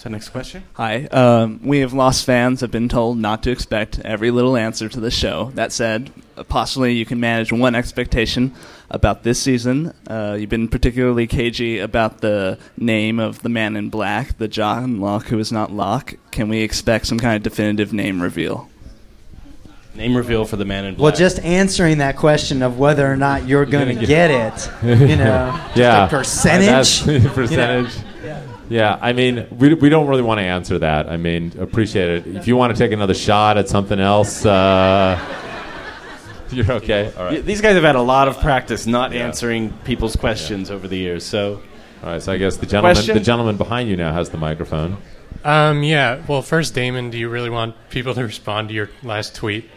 So, next question. Hi. Um, we have lost fans have been told not to expect every little answer to the show. That said, uh, possibly you can manage one expectation about this season. Uh, you've been particularly cagey about the name of the man in black, the John Locke who is not Locke. Can we expect some kind of definitive name reveal? Name reveal for the man in black. Well, just answering that question of whether or not you're going to get it, you know, (laughs) just yeah, a percentage. (laughs) That's percentage. Yeah, I mean, we, we don't really want to answer that. I mean, appreciate it. If you want to take another shot at something else, uh, (laughs) you're okay. All right. These guys have had a lot of practice not answering people's questions over the years. So, All right. So I guess the gentleman, Question? the gentleman behind you now has the microphone. Um, yeah. Well, first, Damon, do you really want people to respond to your last tweet?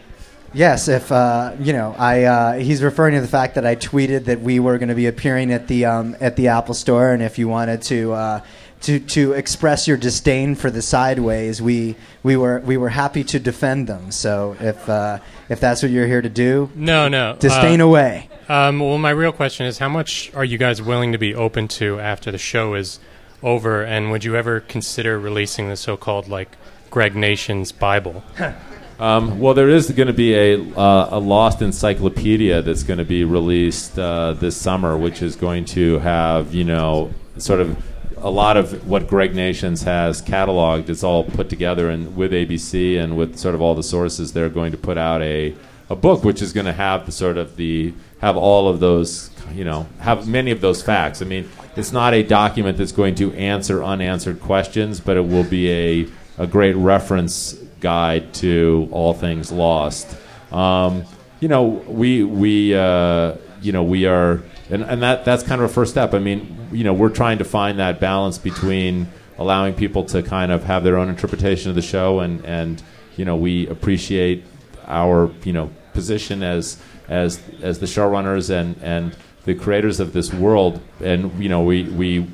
Yes, if uh, you know, I uh, he's referring to the fact that I tweeted that we were going to be appearing at the um, at the Apple Store, and if you wanted to. Uh, to, to express your disdain for the sideways, we, we were we were happy to defend them. So if uh, if that's what you're here to do, No, no. disdain uh, away. Um, well, my real question is, how much are you guys willing to be open to after the show is over, and would you ever consider releasing the so-called like Greg Nations' Bible? (laughs) Um, well, there is going to be a, uh, a lost encyclopedia that's going to be released uh, this summer, which is going to have, you know, sort of a lot of what Greg Nations has cataloged. is all put together and with ABC and with sort of all the sources. They're going to put out a, a book which is going to have the sort of the have all of those, you know, have many of those facts. I mean, it's not a document that's going to answer unanswered questions, but it will be a a great reference guide to all things lost. Um, you know, we we uh, you know we are, and, and that that's kind of a first step. I mean, you know, we're trying to find that balance between allowing people to kind of have their own interpretation of the show, and and you know, we appreciate our you know position as as as the showrunners and and the creators of this world, and you know, we we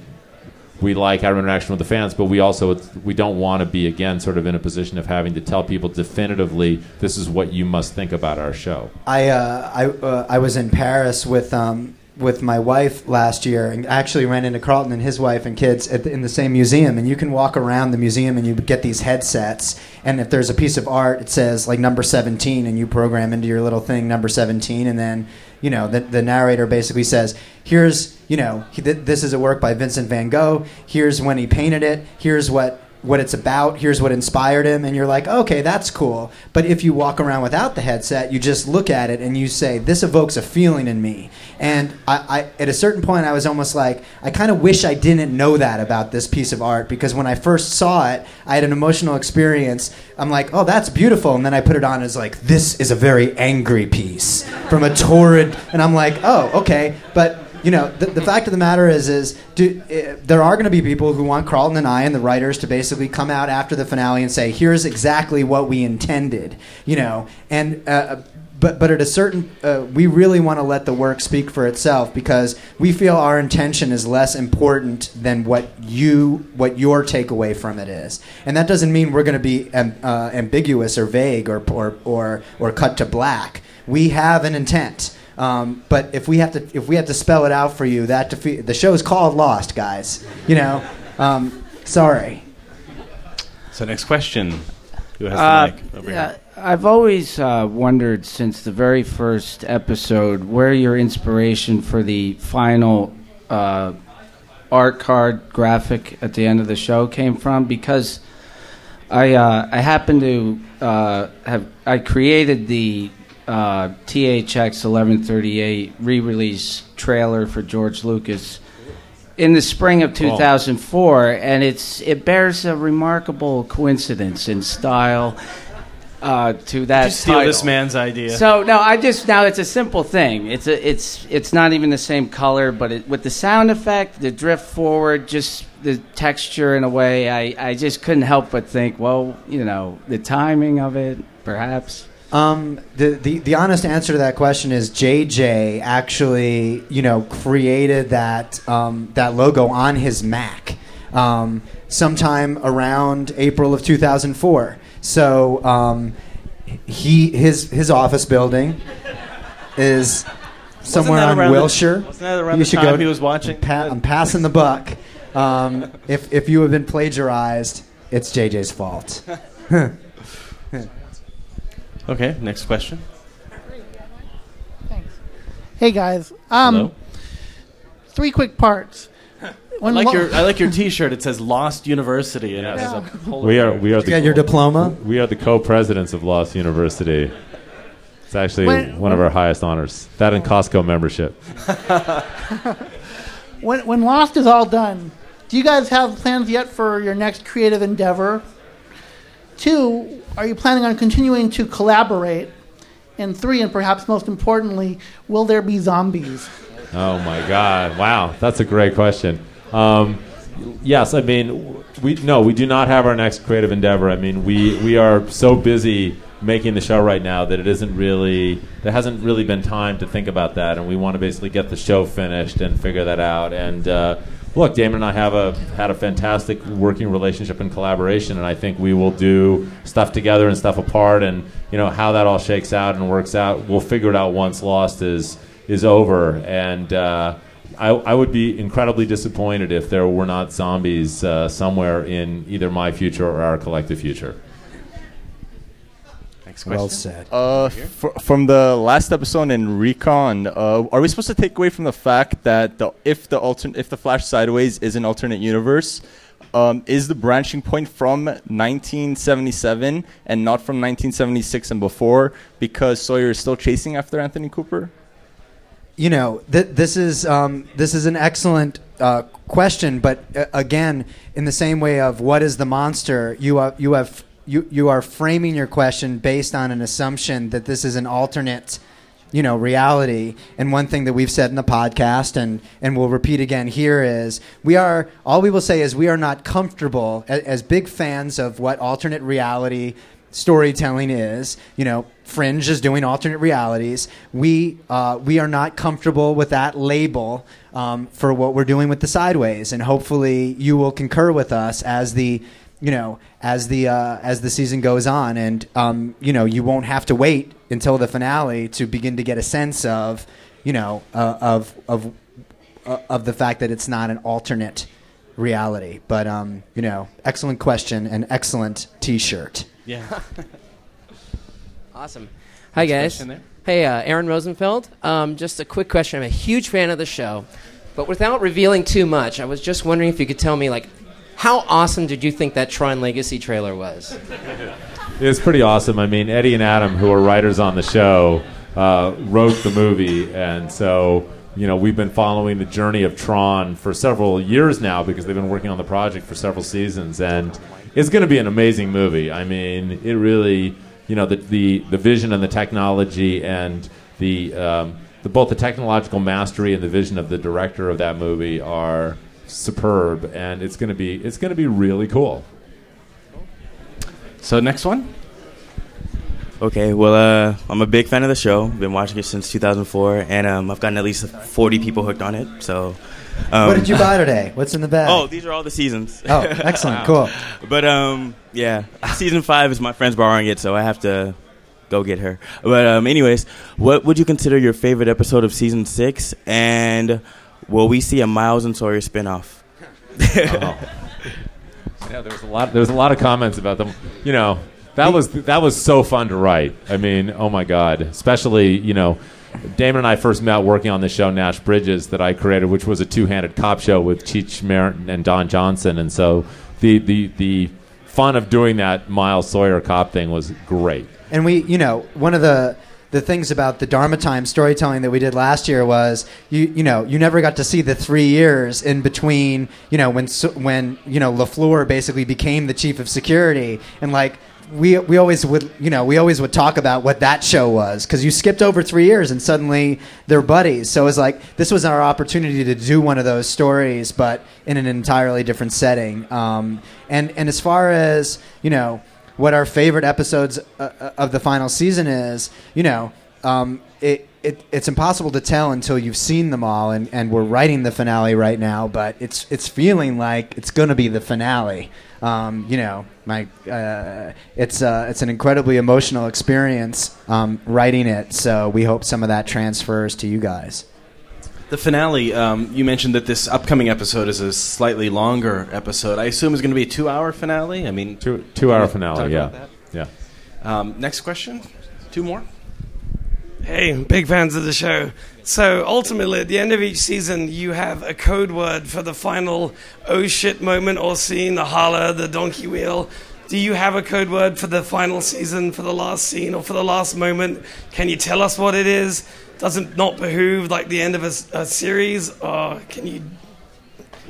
we like our interaction with the fans, but we also we don't want to be again sort of in a position of having to tell people definitively this is what you must think about our show. I uh, I uh, I was in Paris with um, with my wife last year, and actually ran into Carlton and his wife and kids the, in the same museum. And you can walk around the museum and you get these headsets. And if there's a piece of art, it says like number 17, and you program into your little thing number 17, and then you know the, the narrator basically says, "Here's you know he, th- this is a work by Vincent Van Gogh. Here's when he painted it. Here's what." What it's about. Here's what inspired him, and you're like, okay, that's cool. But if you walk around without the headset, you just look at it and you say, this evokes a feeling in me. And I, I at a certain point, I was almost like, I kind of wish I didn't know that about this piece of art because when I first saw it, I had an emotional experience. I'm like, oh, that's beautiful, and then I put it on as like, this is a very angry piece from a torrid, and I'm like, oh, okay, but you know, the, the fact of the matter is, is do, uh, there are going to be people who want Carlton and I and the writers to basically come out after the finale and say, "Here's exactly what we intended," you know, and. Uh, but, but at a certain, uh, we really want to let the work speak for itself because we feel our intention is less important than what you, what your takeaway from it is, and that doesn't mean we're going to be um, uh, ambiguous or vague or, or, or, or cut to black. We have an intent. Um, but if we have to if we have to spell it out for you, that defeat the show is called Lost, guys. You know, um, sorry. So next question. Who has Uh, the mic over yeah, here? I've always uh, wondered since the very first episode where your inspiration for the final uh, art card graphic at the end of the show came from because I uh, I happen to uh, have I created the uh, THX 1138 re-release trailer for George Lucas in the spring of 2004, and it's it bears a remarkable coincidence in style uh, to that. You steal title. this man's idea? So no, I just now it's a simple thing. It's a it's it's not even the same color, but it, with the sound effect, the drift forward, just the texture in a way, I I just couldn't help but think, well, you know, the timing of it, perhaps. Um, the, the the honest answer to that question is JJ actually, you know, created that um, that logo on his Mac um, sometime around April of 2004. So um, he his his office building is somewhere on the- Wilshire. wasn't that around you should go. he was watching? Pa- I'm passing the buck. Um, if if you have been plagiarized, it's JJ's fault. (laughs) Okay, next question. Thanks. Hey guys, um, Hello. three quick parts. I When like lo- your I like your T-shirt. It says Lost University, and it has a polar We are bear. we are You the got your diploma? we are the co-presidents of Lost University. It's actually When- one of our highest honors. That and Costco membership. (laughs) when when Lost is all done, do you guys have plans yet for your next creative endeavor? Two, are you planning on continuing to collaborate? And three, and perhaps most importantly, will there be zombies? Oh my God! Wow, that's a great question. Um, yes, I mean, we no, we do not have our next creative endeavor. I mean, we we are so busy making the show right now that it isn't really there hasn't really been time to think about that, and we want to basically get the show finished and figure that out. And uh, look, Damon and I have a had a fantastic working relationship and collaboration, and I think we will do stuff together and stuff apart, and you know how that all shakes out and works out. We'll figure it out once Lost is is over, and. Uh, I, I would be incredibly disappointed if there were not zombies uh, somewhere in either my future or our collective future. Next Well said. Uh, f- from the last episode in Recon, uh, are we supposed to take away from the fact that the, if the altern- if the Flash Sideways is an alternate universe, um, is the branching point from 1977 and not from 1976 and before because Sawyer is still chasing after Anthony Cooper? you know, th- this is um, this is an excellent uh, question, but uh, again, in the same way of what is the monster, you are you have you you are framing your question based on an assumption that this is an alternate, you know, reality. And one thing that we've said in the podcast, and and we'll repeat again here, is we are all we will say is we are not comfortable as, as big fans of what alternate reality storytelling is. You know, Fringe is doing alternate realities. We uh, we are not comfortable with that label um, for what we're doing with the Sideways, and hopefully you will concur with us as the you know as the uh, as the season goes on, and um, you know you won't have to wait until the finale to begin to get a sense of you know uh, of of uh, of the fact that it's not an alternate reality. But um, you know, excellent question and excellent T-shirt. Yeah. (laughs) Awesome. Hi, Next guys. Hey, uh, Aaron Rosenfeld. Um, just a quick question. I'm a huge fan of the show, but without revealing too much, I was just wondering if you could tell me, like, how awesome did you think that Tron Legacy trailer was? (laughs) It's pretty awesome. I mean, Eddie and Adam, who are writers on the show, uh, wrote the movie, and so you know we've been following the journey of Tron for several years now because they've been working on the project for several seasons, and it's going to be an amazing movie. I mean, it really, you know, the the, the vision and the technology and the, um, the both the technological mastery and the vision of the director of that movie are superb, and it's going to be it's going to be really cool. So next one. Okay, well, uh, I'm a big fan of the show. Been watching it since 2004, and um, I've gotten at least 40 people hooked on it. So, um, what did you buy today? What's in the bag? Oh, these are all the seasons. Oh, excellent, (laughs) cool. But um, yeah, season five is my friend's borrowing it, so I have to go get her. But um, anyways, what would you consider your favorite episode of season six? And will we see a Miles and Sawyer spinoff? Oh. (laughs) Yeah, there was a lot. There was a lot of comments about them. You know, that was that was so fun to write. I mean, oh my god, especially you know. Damon and I first met working on the show Nash Bridges that I created, which was a two-handed cop show with Cheech Marin and Don Johnson, and so the the the fun of doing that Miles Sawyer cop thing was great. And we, you know, one of the the things about the Dharma Time storytelling that we did last year was you you know you never got to see the three years in between you know when when you know Lafleur basically became the chief of security. And like we we always would you know we always would talk about what that show was because you skipped over three years and suddenly they're buddies. So it was like this was our opportunity to do one of those stories but in an entirely different setting. Um, and and as far as you know what our favorite episodes uh, uh, of the final season is, you know, um, it, it it's impossible to tell until you've seen them all, and, and we're writing the finale right now. But it's it's feeling like it's going to be the finale. Um, you know, my uh, it's uh, it's an incredibly emotional experience um, writing it. So we hope some of that transfers to you guys. The finale, um, you mentioned that this upcoming episode is a slightly longer episode. I assume it's going to be a two-hour finale. I mean, two two-hour finale, yeah. Yeah. Um, next question. Two more. Hey, big fans of the show. So ultimately, at the end of each season, you have a code word for the final oh shit moment or scene, the holler, the donkey wheel. Do you have a code word for the final season, for the last scene, or for the last moment? Can you tell us what it is? Does it not behoove like the end of a, a series, or can you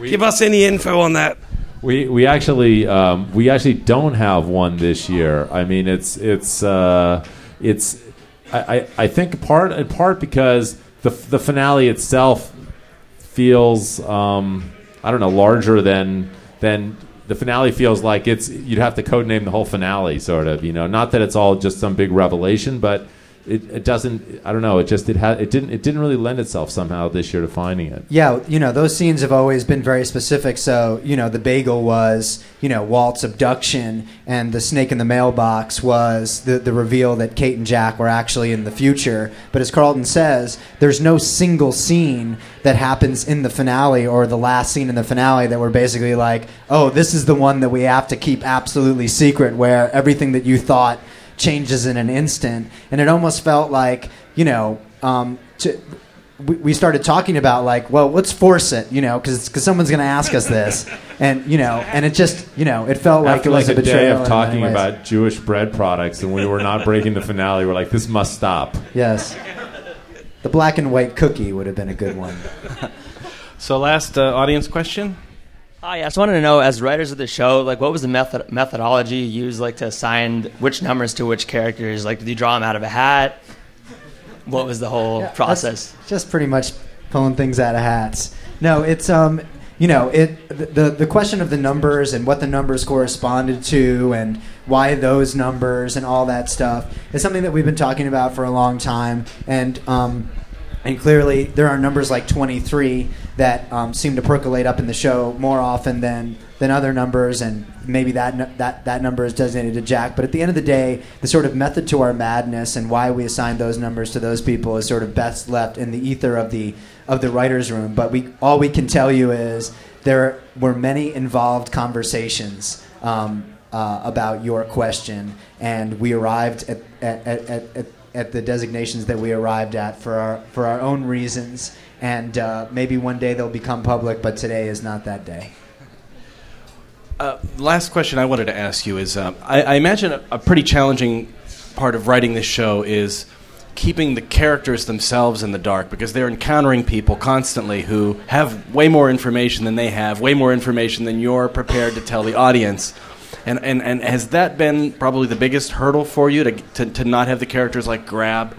give us any info on that? We we actually um, we actually don't have one this year. I mean, it's it's uh, it's I, I, I think part in part because the the finale itself feels um, I don't know larger than than the finale feels like it's you'd have to codename the whole finale sort of you know not that it's all just some big revelation but it, it doesn't I don't know it just it had it didn't it didn't really lend itself somehow this year to finding it Yeah, you know, those scenes have always been very specific. So, you know, the bagel was, you know, Walt's abduction, and the snake in the mailbox was the, the reveal that Kate and Jack were actually in the future. But as Carlton says, there's no single scene that happens in the finale or the last scene in the finale that we're basically like, oh, this is the one that we have to keep absolutely secret, where everything that you thought changes in an instant. And it almost felt like, you know, um, to, we, we started talking about like, well, let's force it, you know, because someone's going to ask us this, (laughs) and you know, and it just, you know, it felt like After it was like a a day of talking about Jewish bread products, and we were not breaking the finale, we're like, this must stop. Yes, the black and white cookie would have been a good one. (laughs) So, last uh, audience question. Hi, I just wanted to know, as writers of the show, like what was the method methodology you used, like to assign which numbers to which characters? Like, did you draw them out of a hat? What was the whole Yeah, process? Just pretty much pulling things out of hats. No, it's um, you know, it the the question of the numbers and what the numbers corresponded to, and why those numbers and all that stuff is something that we've been talking about for a long time. And um, and clearly, there are numbers like 23 that um, seem to percolate up in the show more often than than other numbers, and maybe that that that number is designated to Jack. But at the end of the day, the sort of method to our madness and why we assign those numbers to those people is sort of best left in the ether of the of the writers' room. But we all we can tell you is there were many involved conversations. Um, uh, about your question, and we arrived at, at, at, at, at the designations that we arrived at for our for our own reasons, and uh, maybe one day they'll become public, but today is not that day. Uh, last question I wanted to ask you is um, I, I imagine a, a pretty challenging part of writing this show is keeping the characters themselves in the dark because they're encountering people constantly who have way more information than they have, way more information than you're prepared to tell the audience. And, and, and has that been probably the biggest hurdle for you to, to, to not have the characters like grab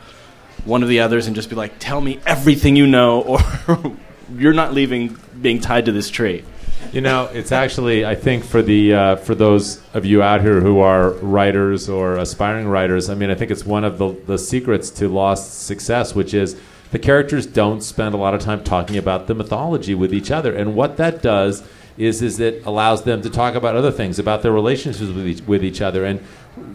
one of the others and just be like, tell me everything you know, (laughs) or you're not leaving being tied to this tree? You know, it's actually I think for the uh, for those of you out here who are writers or aspiring writers, I mean, I think it's one of the the secrets to Lost success, which is the characters don't spend a lot of time talking about the mythology with each other, and what that does is is it allows them to talk about other things, about their relationships with each, with each other, and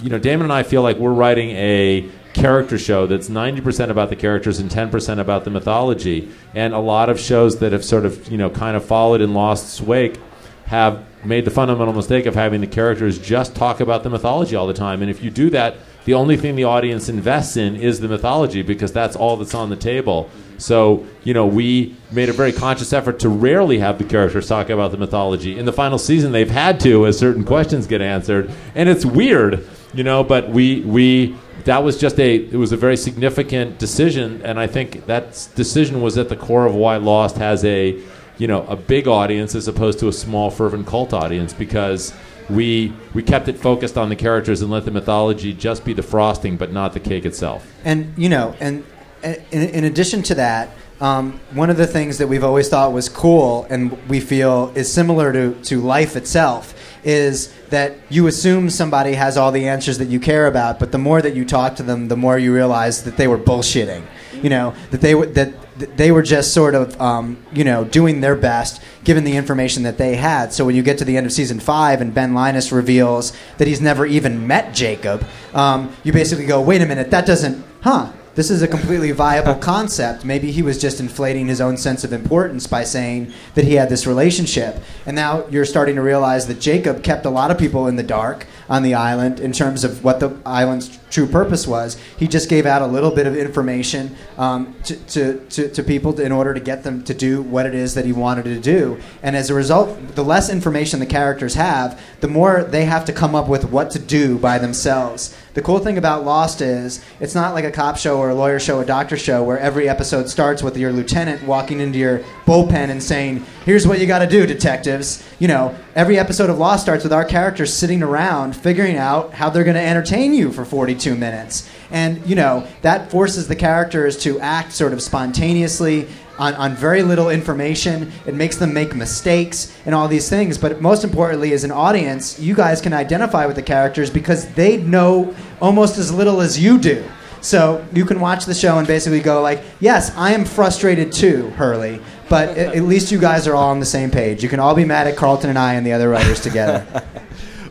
you know, Damon and I feel like we're writing a character show that's 90% about the characters and 10% about the mythology. And a lot of shows that have sort of, you know, kind of followed in Lost's wake have made the fundamental mistake of having the characters just talk about the mythology all the time. And if you do that, the only thing the audience invests in is the mythology because that's all that's on the table. So, you know, we made a very conscious effort to rarely have the characters talk about the mythology. In the final season, they've had to as certain questions get answered. And it's weird, you know, but we, we, that was just a it was a very significant decision and i think that decision was at the core of why lost has a you know a big audience as opposed to a small fervent cult audience because we we kept it focused on the characters and let the mythology just be the frosting but not the cake itself. And you know, and and in, in addition to that, um, one of the things that we've always thought was cool, and we feel is similar to to life itself, is that you assume somebody has all the answers that you care about, but the more that you talk to them, the more you realize that they were bullshitting. You know that they were that they were just sort of um, you know doing their best given the information that they had. So when you get to the end of season five and Ben Linus reveals that he's never even met Jacob, um, you basically go, wait a minute, that doesn't, huh? This is a completely viable concept. Maybe he was just inflating his own sense of importance by saying that he had this relationship. And now you're starting to realize that Jacob kept a lot of people in the dark on the island in terms of what the island's true purpose was. He just gave out a little bit of information um, to, to, to, to people in order to get them to do what it is that he wanted to do. And as a result, the less information the characters have, the more they have to come up with what to do by themselves. The cool thing about Lost is it's not like a cop show or a lawyer show, or a doctor show, where every episode starts with your lieutenant walking into your bullpen and saying, "Here's what you got to do, detectives." You know, every episode of Lost starts with our characters sitting around figuring out how they're going to entertain you for 42 minutes, and you know that forces the characters to act sort of spontaneously on, on very little information. It makes them make mistakes and all these things. But most importantly, as an audience, you guys can identify with the characters because they know almost as little as you do. So you can watch the show and basically go like, "Yes, I am frustrated too, Hurley." But at, least you guys are all on the same page. You can all be mad at Carlton and I and the other writers together. (laughs)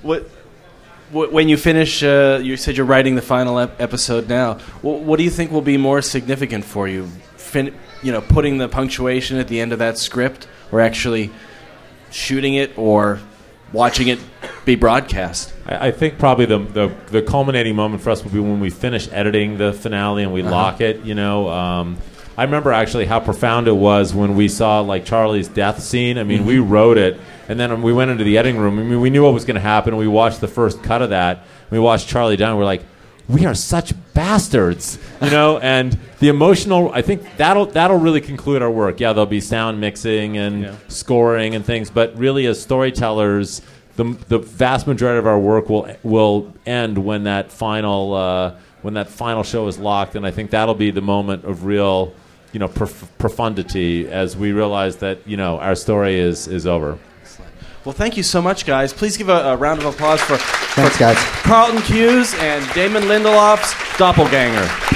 What, wh- when you finish, uh, you said you're writing the final ep- episode now. Wh- what do you think will be more significant for you? Fin- you know, putting the punctuation at the end of that script, or actually shooting it, or watching it be broadcast? I, I think probably the, the the culminating moment for us will be when we finish editing the finale and we Uh-huh. lock it. You know, um, I remember actually how profound it was when we saw like Charlie's death scene. I mean, we wrote it, and then we went into the editing room. I mean, we knew what was going to happen. and We watched the first cut of that. We watched Charlie down. We're like, we are such bastards, you know. (laughs) and the emotional, I think that'll that'll really conclude our work. Yeah, there'll be sound mixing and scoring and things, but really as storytellers the, the vast majority of our work will will end when that final uh, when that final show is locked, and I think that'll be the moment of real, you know, prof- profundity as we realize that you know our story is is over. Well, thank you so much, guys. Please give a, a round of applause for Thanks, guys. Carlton Cuse and Damon Lindelof's doppelganger.